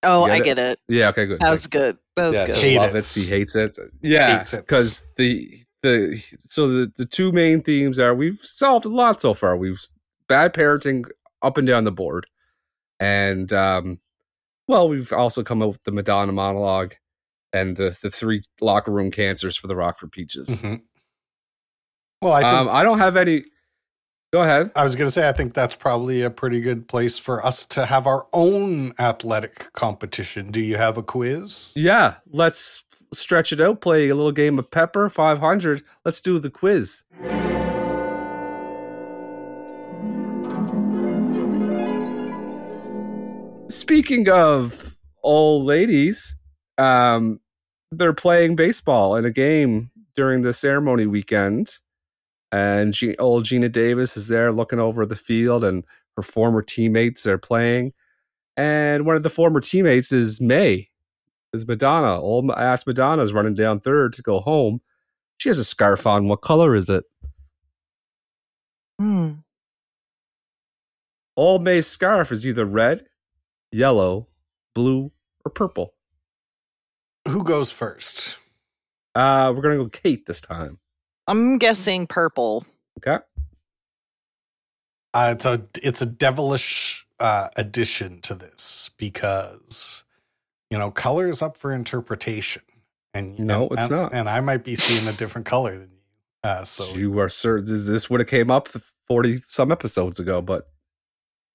oh, Get I it? get it. Yeah, okay, good. That was thanks. good. That was yeah, good. so Hate love it. it. He hates it. Yeah, because the the so the the two main themes are we've solved a lot so far. We've bad parenting up and down the board, and um, well, we've also come up with the Madonna monologue and the the three locker room cancers for the Rockford Peaches. Mhm. Well, I think um, I don't have any. Go ahead. I was going to say, I think that's probably a pretty good place for us to have our own athletic competition. Do you have a quiz? Yeah, let's stretch it out. Play a little game of Pepper 500. Let's do the quiz. Speaking of old ladies, um, they're playing baseball in a game during the ceremony weekend, and G- old Geena Davis is there looking over the field, and her former teammates are playing, and one of the former teammates is Mae, is Madonna. Old ass Madonna's running down third to go home. She has a scarf on. What color is it? Hmm. Old Mae's scarf is either red, yellow, blue, or purple. Who goes first? Uh, we're gonna go Kate this time. I'm guessing purple. Okay. Uh, it's a it's a devilish uh, addition to this because you know color is up for interpretation, and No, and- it's and- not. And I might be seeing a different color than you. Uh, so you are certain this would have came up forty some episodes ago, but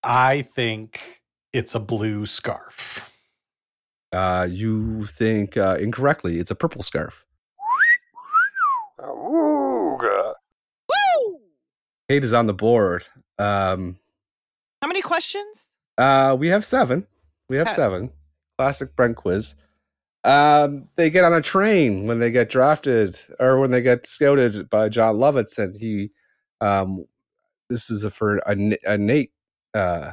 I think it's a blue scarf. uh, you think uh, incorrectly. It's a purple scarf. Woo! Kate is on the board. Um, How many questions? Uh, we have seven. We have Okay. seven. Classic Brent quiz. Um, they get on a train when they get drafted or when they get scouted by Jon Lovitz, and he, um, this is a, for a, N- a Nate. Uh,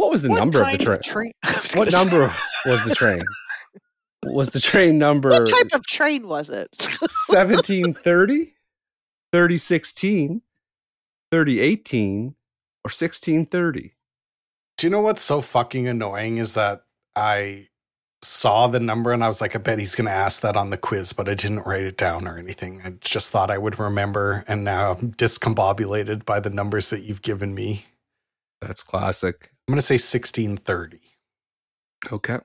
what was the What number of the kind train? *laughs* train? What gonna say, number was the train? *laughs* was the train number What type of train was it? 1730, 3016, 3018, or 1630? Do you know what's so fucking annoying is that I saw the number and I was like, I bet he's going to ask that on the quiz, but I didn't write it down or anything. I just thought I would remember, and now I'm discombobulated by the numbers that you've given me. That's classic. I'm going to say 1630. Okay.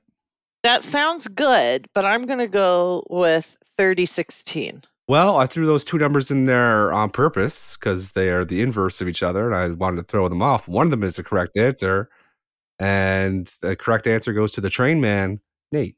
that sounds good, but I'm gonna go with 3016. Well, I threw those two numbers in there on purpose because they are the inverse of each other, and I wanted to throw them off. One of them is the correct answer, and the correct answer goes to the train man, Nate.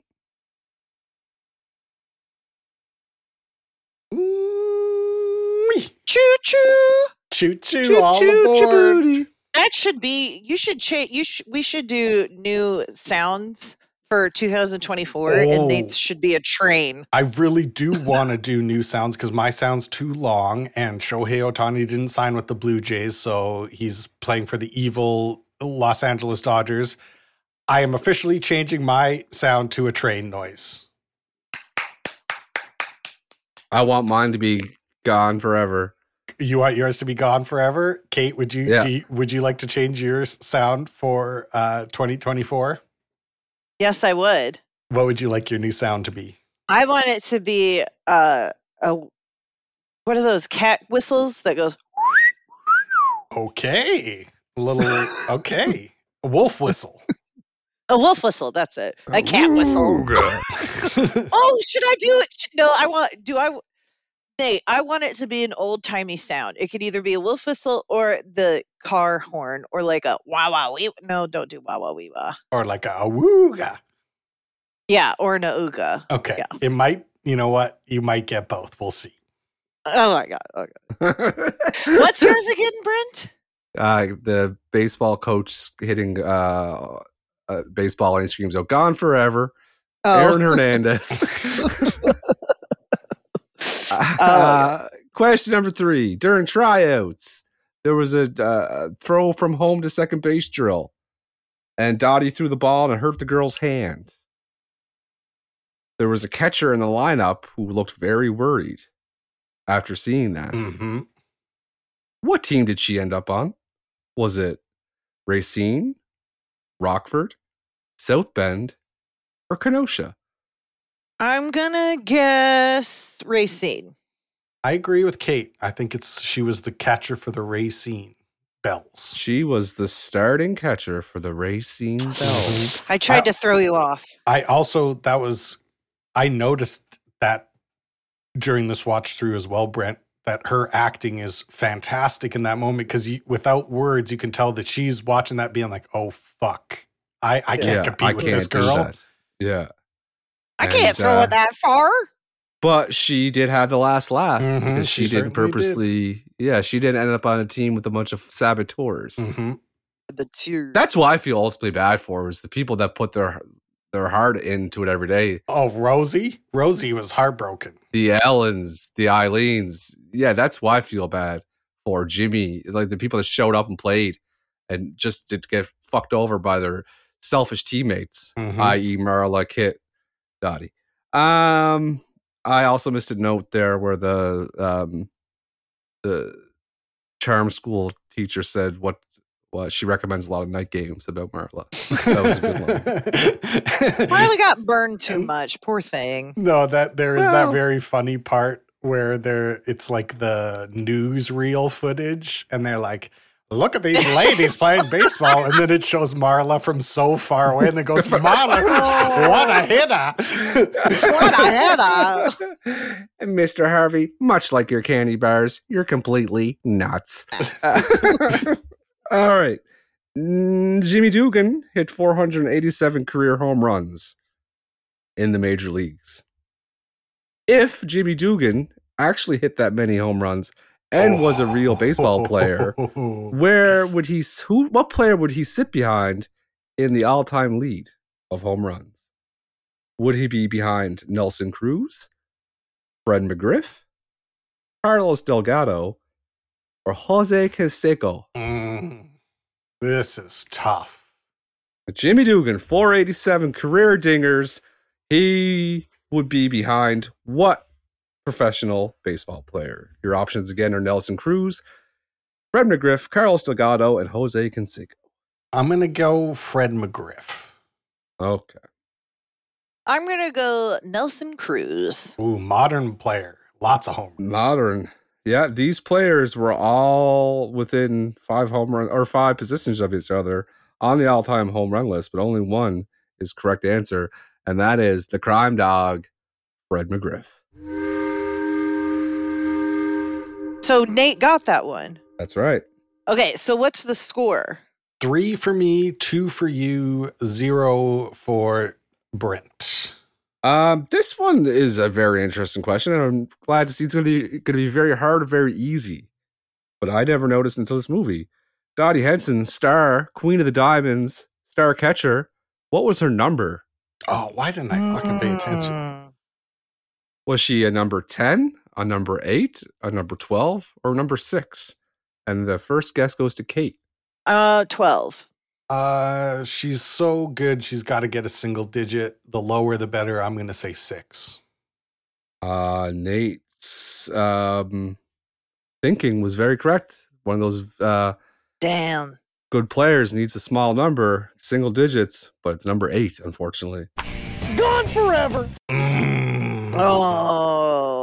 Ooh-wee. Choo choo. Choo choo, all aboard. That should be. You should change. You sh- we should do new sounds for 2024, Oh. and Nate's should be a train. I really do want to do new sounds because my sound's too long, and Shohei Ohtani didn't sign with the Blue Jays, so he's playing for the evil Los Angeles Dodgers. I am officially changing my sound to a train noise. I want mine to be gone forever. You want yours to be gone forever, Kate? Would you, Yeah. do you would you like to change your sound for uh, 2024? Yes, I would. What would you like your new sound to be? I want it to be uh, a what are those cat whistles that goes? Okay, a little okay, a wolf whistle. A wolf whistle. That's it. A cat whistle. *laughs* Oh, should I do it? No, I want. Do I? Nate, I want it to be an old timey sound. It could either be a wolf whistle or the car horn, or like a wah wah wee. No, don't do wah wah wee wah. or like a awooga. Yeah, or an ooga. Okay. Yeah. It might, you know what? You might get both. We'll see. Oh my god. Okay. *laughs* What's yours again, Brent? uh, the baseball coach hitting uh, uh, baseball and he screams, "Oh, gone forever!" Oh. Aaron Hernandez. *laughs* *laughs* *laughs* Uh, question number three: During tryouts, there was a uh, throw from home to second base drill, and Dottie threw the ball and it hurt the girl's hand. There was a catcher in the lineup who looked very worried after seeing that. hmm What team did she end up on? Was it Racine, Rockford, South Bend, or Kenosha? I'm gonna guess Racine. I agree with Kate. I think it's she was the catcher for the Racine Belles. She was the starting catcher for the Racine mhm. Belles. I tried I- to throw you off. I also that was I noticed that during this watch through as well, Brent, that her acting is fantastic in that moment because without words, you can tell that she's watching that being like, "Oh fuck, I I can't Yeah, compete I with can't this do girl." that. Yeah. I can't throw uh, it that far. But she did have the last laugh Mhm, because she she, didn't certainly did. purposely. Yeah, she didn't end up on a team with a bunch of saboteurs. hmm The tears. That's why I feel ultimately bad for is the people that put their their heart into it every day. Oh, Rosie, Rosie was heartbroken. The Ellens, the Eileens. Yeah, that's why I feel bad for Jimmy. Like the people that showed up and played and just did get fucked over by their selfish teammates, Mhm. i.e. Marla, Kit, Dottie. Um, I also missed a note there where the um the charm school teacher said what what she recommends a lot of night games about Marla. That was a good one. *laughs* Marley *laughs* got burned too much. Poor thing. No, that there is Well- that very funny part where there it's like the newsreel footage, and they're like, "Look at these ladies playing *laughs* baseball," and then it shows Marla from so far away, and it goes, "Marla, *laughs* what a hitter!" What a header. *laughs* And Mr. Harvey, much like your candy bars, you're completely nuts. All right. Mm, Jimmy Dugan hit 487 career home runs in the major leagues. If Jimmy Dugan actually hit that many home runs and was a real baseball player, *laughs* where would he who what player would he sit behind in the all-time lead of home runs? Would he be behind Nelson Cruz, Fred McGriff, Carlos Delgado, or Jose Canseco? Mm, this is tough. Jimmy Dugan, 487 career dingers. He would be behind what professional baseball player? Your options again are Nelson Cruz, Fred McGriff, Carlos Delgado, and Jose Canseco. I'm gonna go Fred McGriff. Okay. I'm gonna go Nelson Cruz. Ooh, modern player, lots of home runs. Modern. Yeah, these players were all within five home run or five positions of each other on the all-time home run list, but only one is correct answer, and that is the crime dog, Fred McGriff. So Nate got that one. That's right. Okay, so what's the score? Three for me, two for you, zero for Brent. Um, this one is a very interesting question, and I'm glad to see it's going to be going to be very hard or very easy. But I never noticed until this movie. Dottie Hinson, star Queen of the Diamonds, star catcher. What was her number? Oh, why didn't I fucking pay attention? Mm. Was she a number 10, a number 8, a number 12, or number 6? And the first guess goes to Kate. Uh, twelve. Uh, she's so good. She's got to get a single digit. The lower, the better. I'm gonna say six. Uh, Nate's um, thinking was very correct. One of those uh, Damn. good players needs a small number, single digits, but it's number 8, unfortunately. Gone forever. Mm. Oh.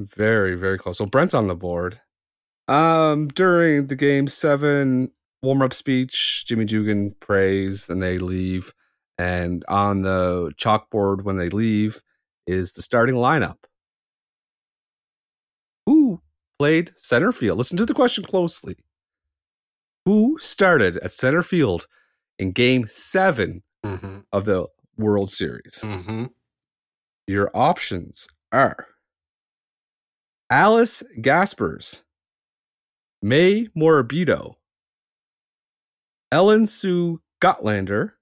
Very, very close. So Brent's on the board. Um, during the game seven warm up speech. Jimmy Dugan prays, then they leave. And on the chalkboard when they leave is the starting lineup. Who played center field? Listen to the question closely. Who started at center field in game seven Mm-hmm. of the World Series? Mm-hmm. Your options are Alice Gaspers, Mae Mordabito, Ellen Sue Gotlander,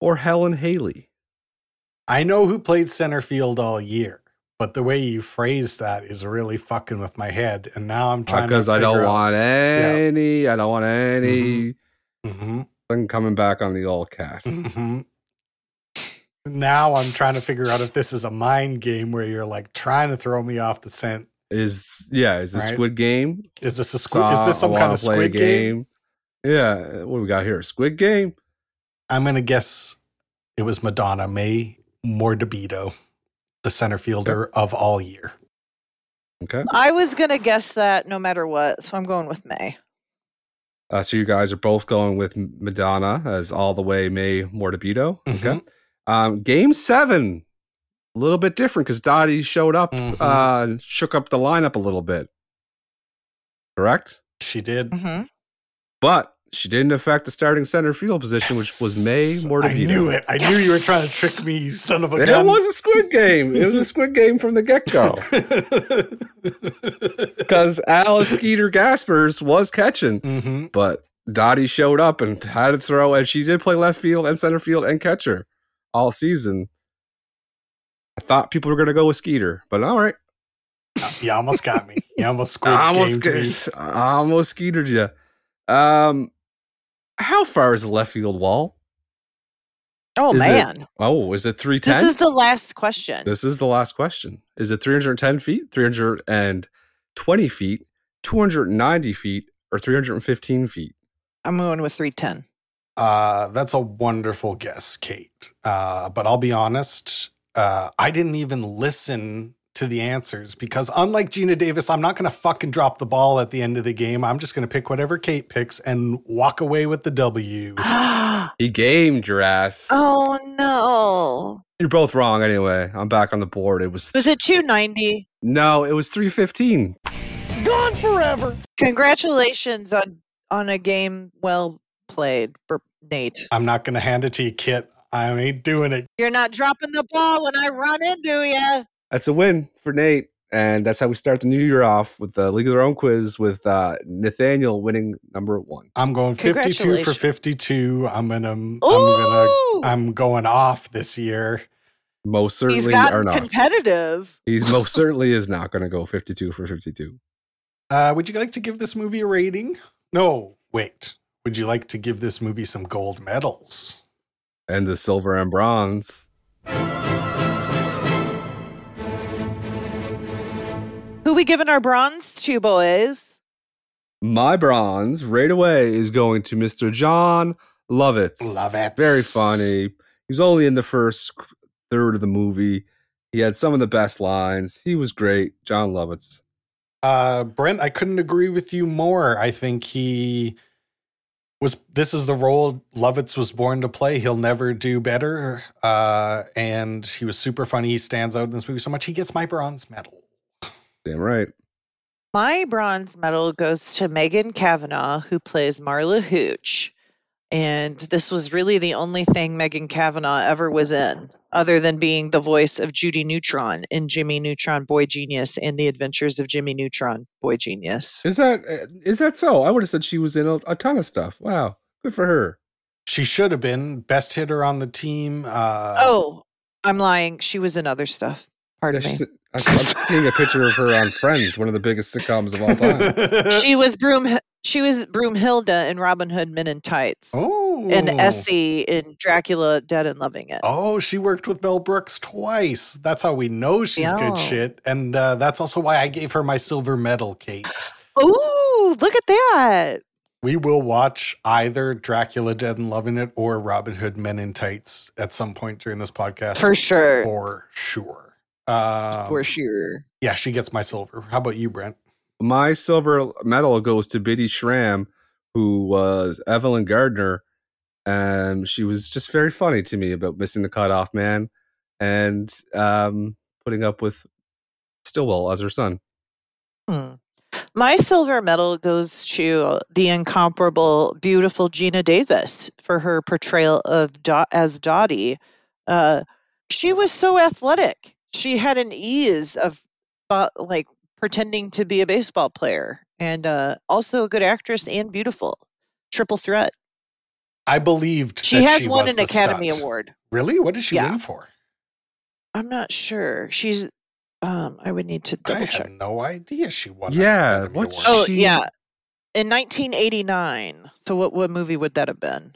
or Helen Haley. I know who played center field all year, but the way you phrase that is really fucking with my head. And now I'm trying Because I don't out- want any, I don't want any Mhm, thing coming back on the old cat. mhm. Now I'm trying to figure out if this is a mind game where you're like trying to throw me off the scent. Is yeah, is this Right. Squid Game? Is this a squid? Is this some kind of squid game? Yeah, what we got here? Squid Game? I'm gonna guess it was Madonna Mae Mordabito, the center fielder of all year. Okay. I was gonna guess that no matter what, so I'm going with May. Uh, so you guys are both going with Madonna as all the way Mae Mordabito. Okay. Um, game seven, a little bit different because Dottie showed up, Mhm. uh, shook up the lineup a little bit. Correct? She did. hmm But she didn't affect the starting center field position, which was Mae Yes. I knew it. I knew you were trying to trick me, you son of a It gun. was a squid game. It was a squid game from the get go. Because *laughs* Alice Skeeter Gaspers was catching. hmm but Dottie showed up and had to throw, and she did play left field and center field and catcher all season. I thought people were going to go with Skeeter, but all right, You almost got me. You *laughs* almost squid I almost gamed me. *laughs* I almost Skeetered you. Um, how far is the left field wall? Oh Is it man, Oh, is it three ten? this is the last question. This is the last question. Is it 310 feet, 320 feet, 290 feet, or 315 feet? I'm going with three ten. Uh, that's a wonderful guess, Kate. Uh, but I'll be honest, uh, I didn't even listen to the answers because, unlike Geena Davis, I'm not going to fucking drop the ball at the end of the game. I'm just going to pick whatever Kate picks and walk away with the W. *gasps* He gamed your ass. Oh, no, You're both wrong anyway. I'm back on the board. It was, was it two ninety? no, it was 315. Gone forever. Congratulations on on a game well played, Bur- Nate. I'm not going to hand it to you, Kit. I ain't doing it. You're not dropping the ball when I run into you. That's a win for Nate. And that's how we start the new year off with the League of Their Own quiz with uh, Nathaniel winning number one. I'm going 52 for 52. I'm gonna, I'm gonna, Ooh, I'm going off this year. Most he's certainly are not. competitive. He's most certainly is not going to go 52 for 52. Uh, would you like to give this movie a rating? No, wait. Would you like to give this movie some gold medals? And the silver and bronze. Who we giving our bronze to, boys? My bronze right away is going to Mr. Jon Lovitz. Love it. Very funny. He's only in the first third of the movie. He had some of the best lines. He was great. Jon Lovitz. Uh, Brent, I couldn't agree with you more. I think he was. This is the role Lovitz was born to play. He'll never do better. Uh, and he was super funny. He stands out in this movie so much. He gets my bronze medal. Damn right. My bronze medal goes to Megan Cavanagh, who plays Marla Hooch. And this was really the only thing Megan Cavanagh ever was in, other than being the voice of Judy Neutron in Jimmy Neutron Boy Genius and the Adventures of Jimmy Neutron Boy Genius. Is that is that so? I would have said she was in a, a ton of stuff. Wow. Good for her. She should have been best hitter on the team. Uh, Oh, I'm lying. She was in other stuff. Yeah, Pardon me. I'm I'm seeing a picture of her on Friends, one of the biggest sitcoms of all time. She was Broom. She was Broomhilda in Robin Hood Men in Tights, oh, and Essie in Dracula Dead and Loving It. Oh, she worked with Mel Brooks twice. That's how we know she's Yeah. good shit. And uh, that's also why I gave her my silver medal, Kate. Ooh, look at that! We will watch either Dracula Dead and Loving It or Robin Hood Men in Tights at some point during this podcast. For sure. For sure. Um, For sure. Yeah, she gets my silver. How about you, Brent? My silver medal goes to Bitty Schram, who was Evelyn Gardner. And she was just very funny to me about missing the cutoff man and um, putting up with Stilwell as her son. Hmm. My silver medal goes to the incomparable, beautiful Geena Davis for her portrayal of Dot as Dottie. Uh, she was so athletic. She had an ease of uh, like pretending to be a baseball player, and uh, also a good actress and beautiful. Triple threat. I believed She that has she won was an Academy stunt. Award. Really? What did she Yeah. win for? I'm not sure. She's. Um, I would need to I double check. had no idea she won. Yeah, Academy what's Award. Oh yeah, in 1989. So what what movie would that have been?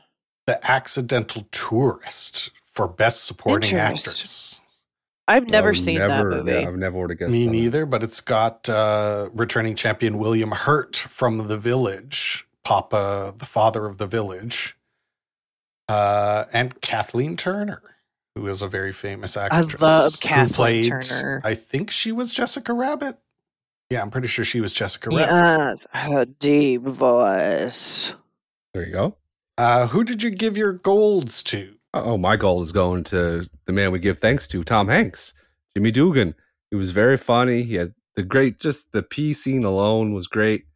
The Accidental Tourist for Best Supporting Actress. I've never I've seen never, that movie. Yeah, I've never would have guessed Me that. neither, but it's got uh, returning champion William Hurt from The Village, Papa, the father of The Village, uh, and Kathleen Turner, who is a very famous actress. I love Kathleen played- Turner. I think she was Jessica Rabbit. Yeah, I'm pretty sure she was Jessica Rabbit. Yes, her deep voice. There you go. Uh, who did you give your golds to? Oh, my gold is going to the man we give thanks to, Tom Hanks, Jimmy Dugan. He was very funny. He had the great, just the pee scene alone was great.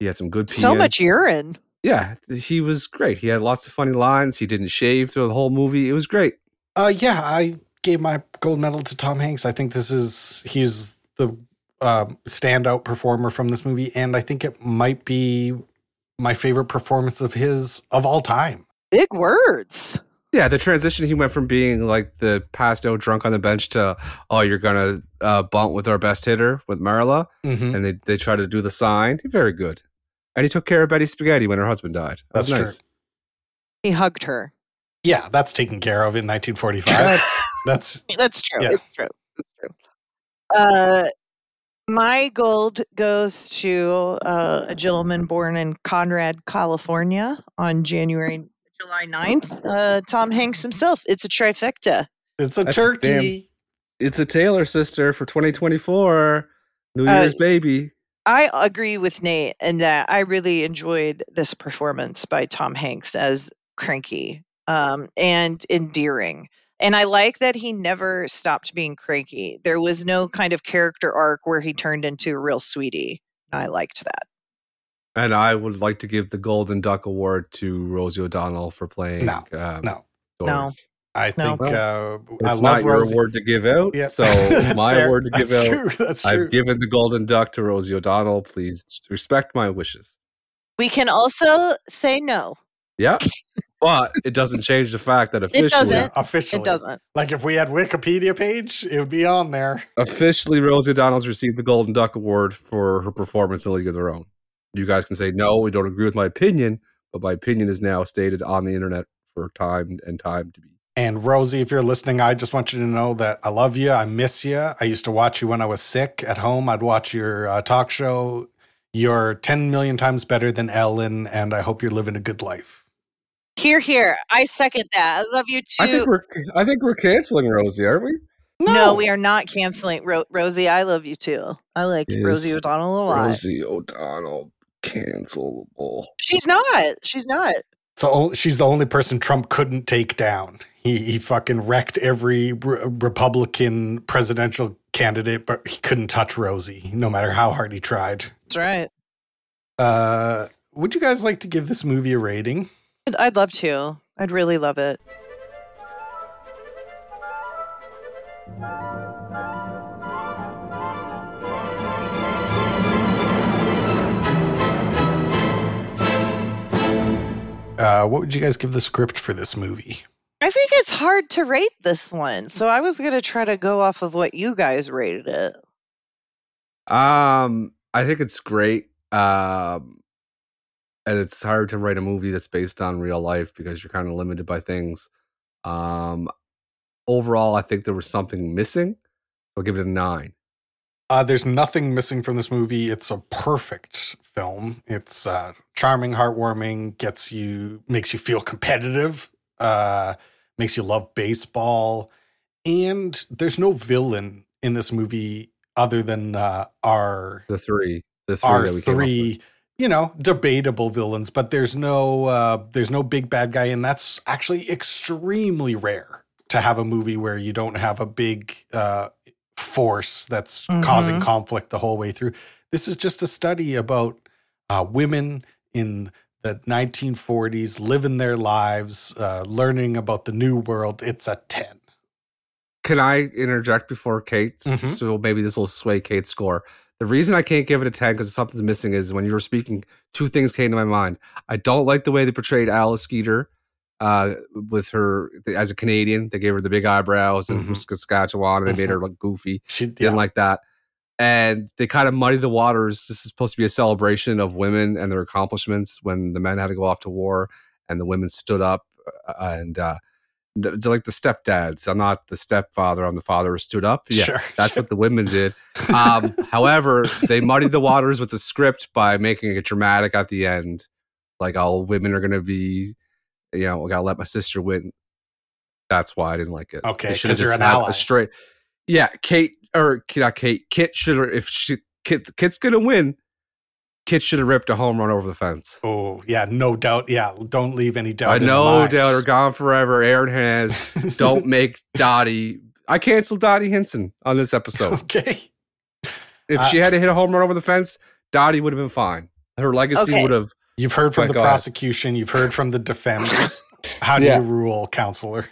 He had some good pee. So much urine. Yeah, he was great. He had lots of funny lines. He didn't shave through the whole movie. It was great. Uh, yeah, I gave my gold medal to Tom Hanks. I think this is he's the um, standout performer from this movie, and I think it might be my favorite performance of his of all time. Big words. Yeah, the transition he went from being like the passed out drunk on the bench to oh you're gonna uh, bunt with our best hitter with Marla, Mm-hmm. and they they try to do the sign. Very good, and he took care of Betty Spaghetti when her husband died. That was That's nice. true. He hugged her. Yeah, that's taken care of in 1945. that's *laughs* *laughs* That's true. Yeah. It's true. It's true. Uh, my gold goes to uh, a gentleman born in Concord, California on January, July 9th. Uh, Tom Hanks himself. It's a trifecta. it's a That's turkey. It's a Taylor sister for 2024, New Uh, Year's baby. I agree with Nate in that I really enjoyed this performance by Tom Hanks as cranky um, and endearing. And I like that he never stopped being cranky. There was no kind of character arc where he turned into a real sweetie. I liked that. And I would like to give the Golden Duck Award to Rosie O'Donnell for playing. No, um, no. Doris. I No. think uh, I It's love not your Rosie. award to give out. Yeah, So *laughs* my fair. award to give That's out. True. That's true. I've given the Golden Duck to Rosie O'Donnell. Please respect my wishes. We can also say no. Yeah. *laughs* but it doesn't change the fact that officially, doesn't. Officially, It doesn't. Like if we had Wikipedia page, it would be on there. officially Rosie O'Donnell's received the Golden Duck Award for her performance in League of Their Own. You guys can say no, we don't agree with my opinion, but my opinion is now stated on the internet for time and time to be. And Rosie, if you're listening, I just want you to know that I love you. I miss you. I used to watch you when I was sick at home. I'd watch your uh, talk show. You're 10 million times better than Ellen, and I hope you're living a good life. Here, here. I second that. I love you too. I think we're I think we're canceling Rosie, aren't we? no. we are not canceling Ro- Rosie. I love you too. I like Is Rosie O'Donnell a lot. Rosie O'Donnell cancelable. She's not. She's not. So she's the only person Trump couldn't take down. He he fucking wrecked every re- Republican presidential candidate, but he couldn't touch Rosie, no matter how hard he tried. That's right. Uh, would you guys like to give this movie a rating? I'd, I'd love to. I'd really love it. Uh, what would you guys give the script for this movie? I think it's hard to rate this one. So I was going to try to go off of what you guys rated it. Um, I think it's great. Um, and it's hard to write a movie that's based on real life because you're kind of limited by things. Um, overall, I think there was something missing. I'll give it a nine. Uh, there's nothing missing from this movie. It's a perfect film. It's uh, charming, heartwarming, gets you, makes you feel competitive, uh, makes you love baseball, and there's no villain in this movie other than uh, our The three, the three our that we came up with. three you know debatable villains, but there's no uh, there's no big bad guy, and that's actually extremely rare to have a movie where you don't have a big uh, force that's Mhm. causing conflict the whole way through. This is just a study about uh, women in the 1940s living their lives, uh, learning about the new world. It's a 10. Can I interject before Kate? Mhm. So maybe this will sway Kate's score. The reason I can't give it a 10 because something's missing is when you were speaking, two things came to my mind. I don't like the way they portrayed Alice Skeeter uh, with her as a Canadian. They gave her the big eyebrows and from Mhm. Saskatchewan and they made her look goofy. She, Didn't like that. And they kind of muddied the waters. This is supposed to be a celebration of women and their accomplishments when the men had to go off to war and the women stood up uh, and uh, they're like the stepdads. I'm not the stepfather. I'm the father who stood up. Yeah, Sure, that's sure. what the women did. *laughs* Um, however, they muddied the waters with the script by making it dramatic at the end. Like all women are going to be, you know, I got to let my sister win. That's why I didn't like it. Okay, because you're an ally. A straight, yeah. Kate or not Kate. Kit should have if she Kit Kit's going to win. Kit should have ripped a home run over the fence. Oh, yeah, no doubt. Yeah, don't leave any doubt. I in know mind. doubt are gone forever. Aaron has. *laughs* Don't make Dottie. I canceled Dottie Hinson on this episode. okay. If Uh, she had to hit a home run over the fence, Dottie would have been fine. Her legacy Okay. would have. You've heard from the go ahead. prosecution. You've heard from the defense. *laughs* How do Yeah. you rule, counselor?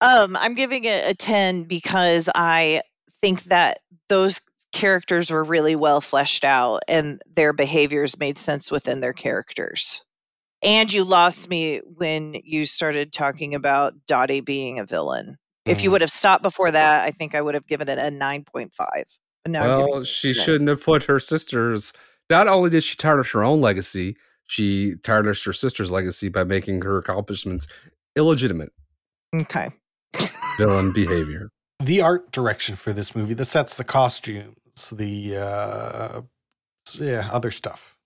Um, I'm giving it a 10 because I think that those characters were really well fleshed out and their behaviors made sense within their characters. And you lost me when you started talking about Dottie being a villain. If you Mhm. would have stopped before that, I think I would have given it a 9.5. But now Well, she shouldn't have put her sister's. Not only did she tarnish her own legacy, she tarnished her sister's legacy by making her accomplishments illegitimate Okay. Villain behavior. The art direction for this movie, the sets, the costumes, the uh, yeah, other stuff.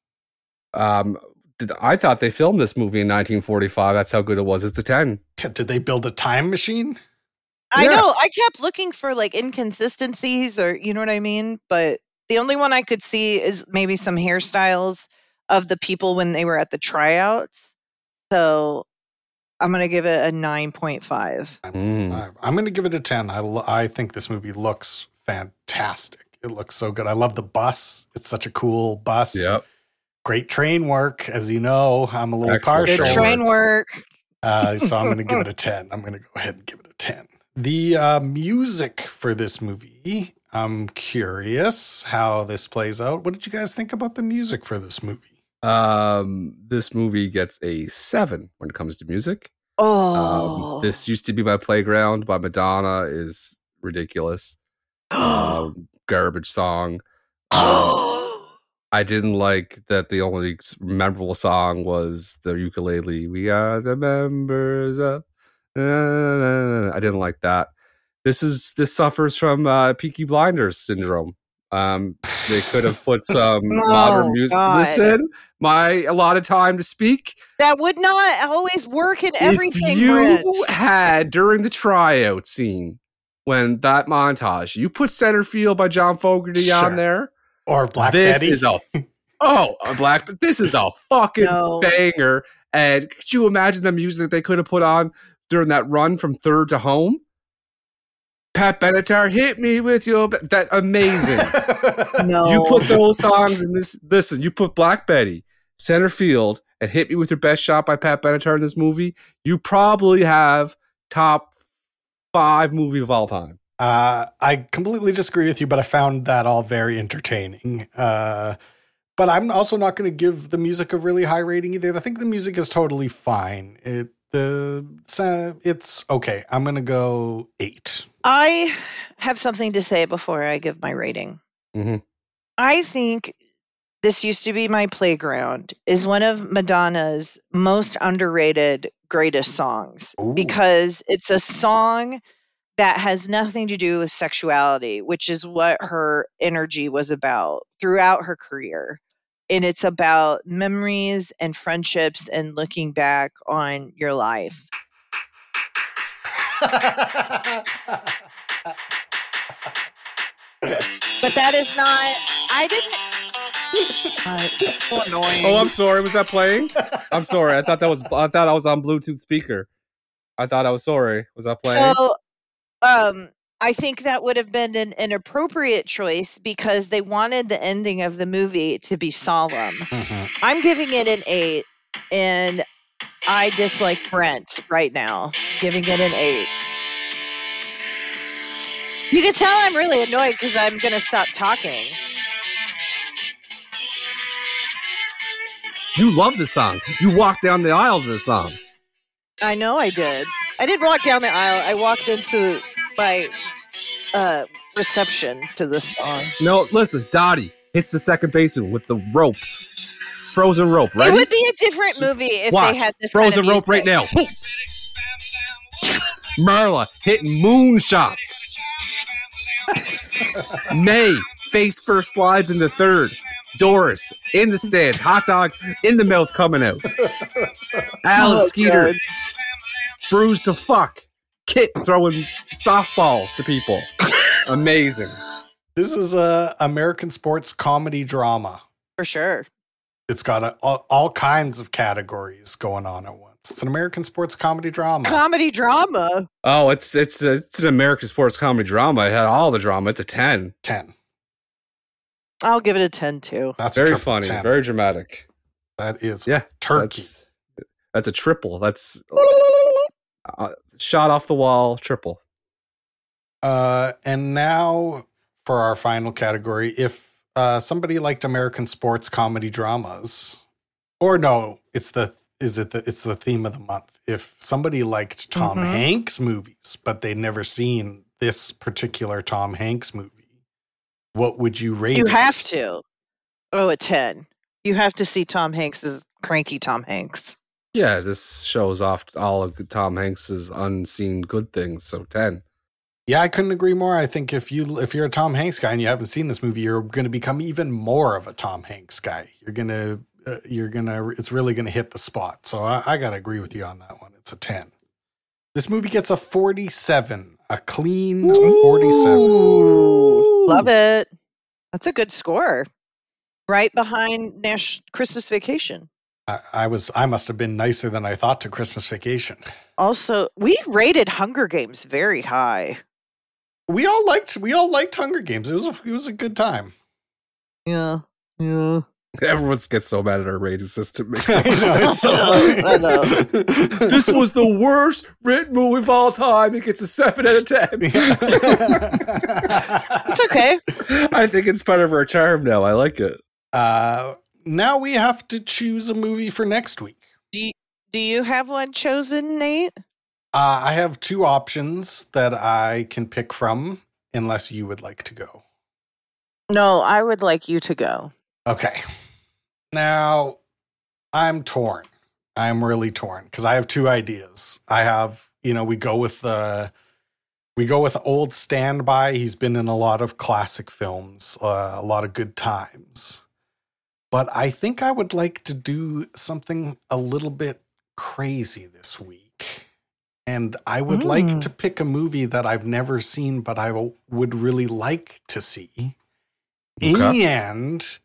Um, did- I thought they filmed this movie in 1945. That's how good it was. It's a 10. Did they build a time machine? I Yeah. know. I kept looking for like inconsistencies or you know what I mean? But the only one I could see is maybe some hairstyles of the people when they were at the tryouts. So I'm going to give it a 9.5. Mm. I- I'm going to give it a 10. I, lo- I think this movie looks fantastic. It looks so good. I love the bus. It's such a cool bus. Yep. Great train work. As you know, I'm a little Excellent Good partial. train work. Uh, so I'm going to give it a *laughs* 10. I'm going to go ahead and give it a 10. The uh, music for this movie, I'm curious how this plays out. What did you guys think about the music for this movie? Um, this movie gets a seven when it comes to music. Oh. Um, this used to be my playground by Madonna is ridiculous. Um, *gasps* garbage song. Um, *gasps* I didn't like that the only memorable song was the ukulele. We are the members of. I didn't like that. This is this suffers from uh, Peaky Blinders syndrome. Um, they could have put some *laughs* modern Oh, music. God. Listen, my a lot of time to speak. that would not always work in everything, If you Brent. had during the tryout scene when that montage, you put Center Field by John Fogerty Sure. on there. Or Black this Betty? is a *laughs* oh a black. This is a fucking No. banger. And could you imagine the music they could have put on during that run from third to home? Pat Benatar, hit me with your ba-" that amazing. *laughs* No. You put those songs in this. Listen, you put Black Betty, Center Field, and Hit Me with Your Best Shot by Pat Benatar in this movie. You probably have top five movie of all time. Uh, I completely disagree with you, but I found that all very entertaining. Uh, but I'm also not going to give the music a really high rating either. I think the music is totally fine. It the it's okay. I'm going to go eight. I have something to say before I give my rating. Mhm. I think This Used to Be My Playground is one of Madonna's most underrated, greatest songs Ooh. because it's a song that has nothing to do with sexuality, which is what her energy was about throughout her career. And it's about memories and friendships and looking back on your life. But that is not, I didn't, Uh, *laughs* so annoying. Oh, I'm sorry. Was that playing? I'm sorry. I thought that was. I thought I was on Bluetooth speaker. I thought I was sorry. Was that playing? So, um, I think that would have been an, an appropriate choice because they wanted the ending of the movie to be solemn. Mhm. I'm giving it an eight, and I dislike Brent right now, giving it an eight. You can tell I'm really annoyed because I'm going to stop talking. you love the song. You walked down the aisle to the song. I know I did. I did walk down the aisle. I walked into my uh, reception to this song. No, listen. Dottie hits the second baseman with the rope, frozen rope. Right? It would be a different So- movie if Watch. they had this kind frozen of rope right now. Marla *laughs* hitting moonshots. *laughs* Mae face first slides into third. Doris in the stands. Hot dog in the mouth coming out. *laughs* Alice Oh, Skeeter God. bruised to fuck. Kit throwing softballs to people. Amazing. This is a American sports comedy drama. For sure. It's got a, all, all kinds of categories going on at once. It's an American sports comedy drama. Comedy drama. Oh, it's it's it's an American sports comedy drama. It had all the drama. It's a ten. 10. I'll give it a 10 too. That's Very triple funny. 10. Very dramatic. that is Yeah, turkey. That's, that's a triple. That's *laughs* uh, shot off the wall triple. Uh, and now for our final category, if uh, somebody liked American sports comedy dramas, or no, it's the is it the it's the theme of the month. If somebody liked Tom Mhm. Hanks movies, but they'd never seen this particular Tom Hanks movie, what would you rate? You it? have to. Oh, a 10. You have to see Tom Hanks as cranky Tom Hanks. Yeah, this shows off all of Tom Hanks's unseen good things. So ten. Yeah, I couldn't agree more. I think if you if you're a Tom Hanks guy and you haven't seen this movie, you're going to become even more of a Tom Hanks guy. You're gonna uh, you're gonna it's really going to hit the spot. So I, I got to agree with you on that one. It's a ten. This movie gets a forty-seven, a clean forty-seven. Love it. That's a good score. Right behind Nash Christmas Vacation. I, I was I must have been nicer than I thought to Christmas Vacation. Also, we rated Hunger Games very high. We all liked we all liked Hunger Games. It was a, it was a good time. Yeah. Yeah. *laughs* Everyone gets so mad at our rating system. *laughs* Makes I know, it's so I know. this was the worst written movie of all time. It gets a seven out of ten. *laughs* It's okay. I think it's part of our charm now. I like it. uh, now we have to choose a movie for next week. Do you have one chosen, Nate? Uh, I have two options that I can pick from, unless you would like to go. No, I would like you to go. Okay. Now, I'm torn. I'm really torn because I have two ideas. I have, you know, we go with the, we go with old standby. He's been in a lot of classic films, uh, a lot of good times. But I think I would like to do something a little bit crazy this week. And I would like Mm. to pick a movie that I've never seen, but I w- would really like to see. Okay. And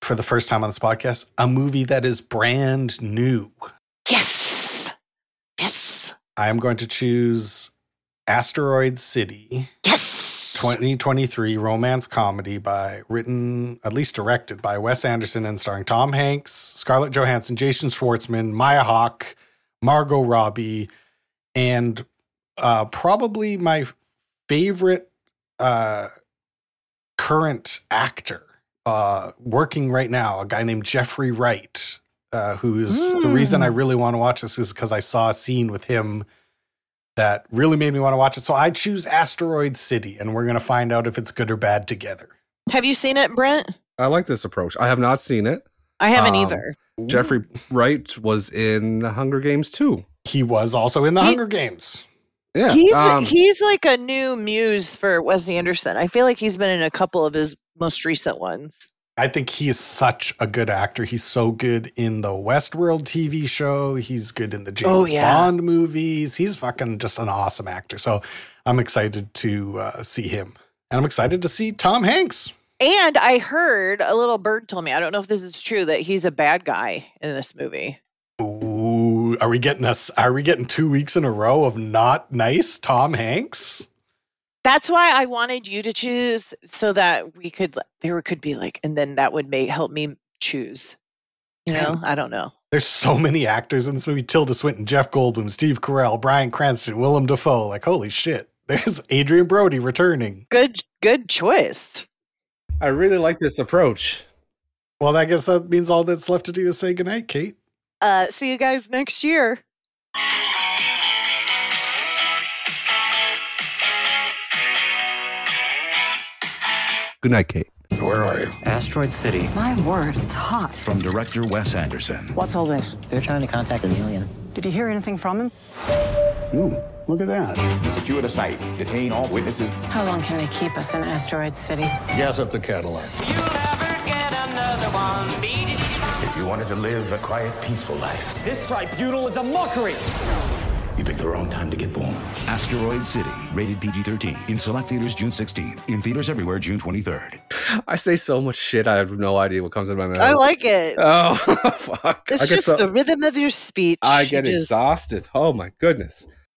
for the first time on this podcast, a movie that is brand new. Yes. Yes. I am going to choose Asteroid City, Yes. 2023 romance comedy by written, at least directed by Wes Anderson and starring Tom Hanks, Scarlett Johansson, Jason Schwartzman, Maya Hawke, Margot Robbie, and uh, probably my favorite uh, current actor uh, working right now, a guy named Jeffrey Wright, uh, who is the reason I Mm. really want to watch this is because I saw a scene with him that really made me want to watch it. So I choose Asteroid City, and we're going to find out if it's good or bad together. Have you seen it, Brent? I like this approach. I have not seen it. I haven't Um, either. Jeffrey Wright was in the Hunger Games too. He was also in the He- Hunger Games. Yeah. He's um, he's like a new muse for Wes Anderson. I feel like he's been in a couple of his most recent ones. I think he's such a good actor. He's so good in the Westworld TV show. He's good in the James Oh, yeah. Bond movies. He's fucking just an awesome actor. So I'm excited to uh, see him. And I'm excited to see Tom Hanks. And I heard a little bird told me, I don't know if this is true, that he's a bad guy in this movie. Ooh, are we getting us? Are we getting two weeks in a row of not nice Tom Hanks? That's why I wanted you to choose so that we could there could be like and then that would make help me choose. You know, I don't know. There's so many actors in this movie: Tilda Swinton, Jeff Goldblum, Steve Carell, Bryan Cranston, Willem Dafoe. Like, holy shit! There's Adrien Brody returning. Good good choice. I really like this approach. Well, I guess that means all that's left to do is say goodnight, Kate. Uh see you guys next year. Good night, Kate. Where are you? Asteroid City. My word, it's hot. From director Wes Anderson. What's all this? They're trying to contact an alien. Did you hear anything from him? Ooh, look at that. Secure the site. Detain all witnesses. How long can they keep us in Asteroid City? Gas up the Cadillac. If you wanted to live a quiet, peaceful life, This tribunal is a mockery. you picked the wrong time to get born. Asteroid City, rated PG 13. In select theaters June 16th. In theaters everywhere June 23rd. I say so much shit. I have no idea what comes in my mouth. I like it. Oh *laughs* fuck! It's I just so- the rhythm of your speech. I get just- exhausted. Oh my goodness.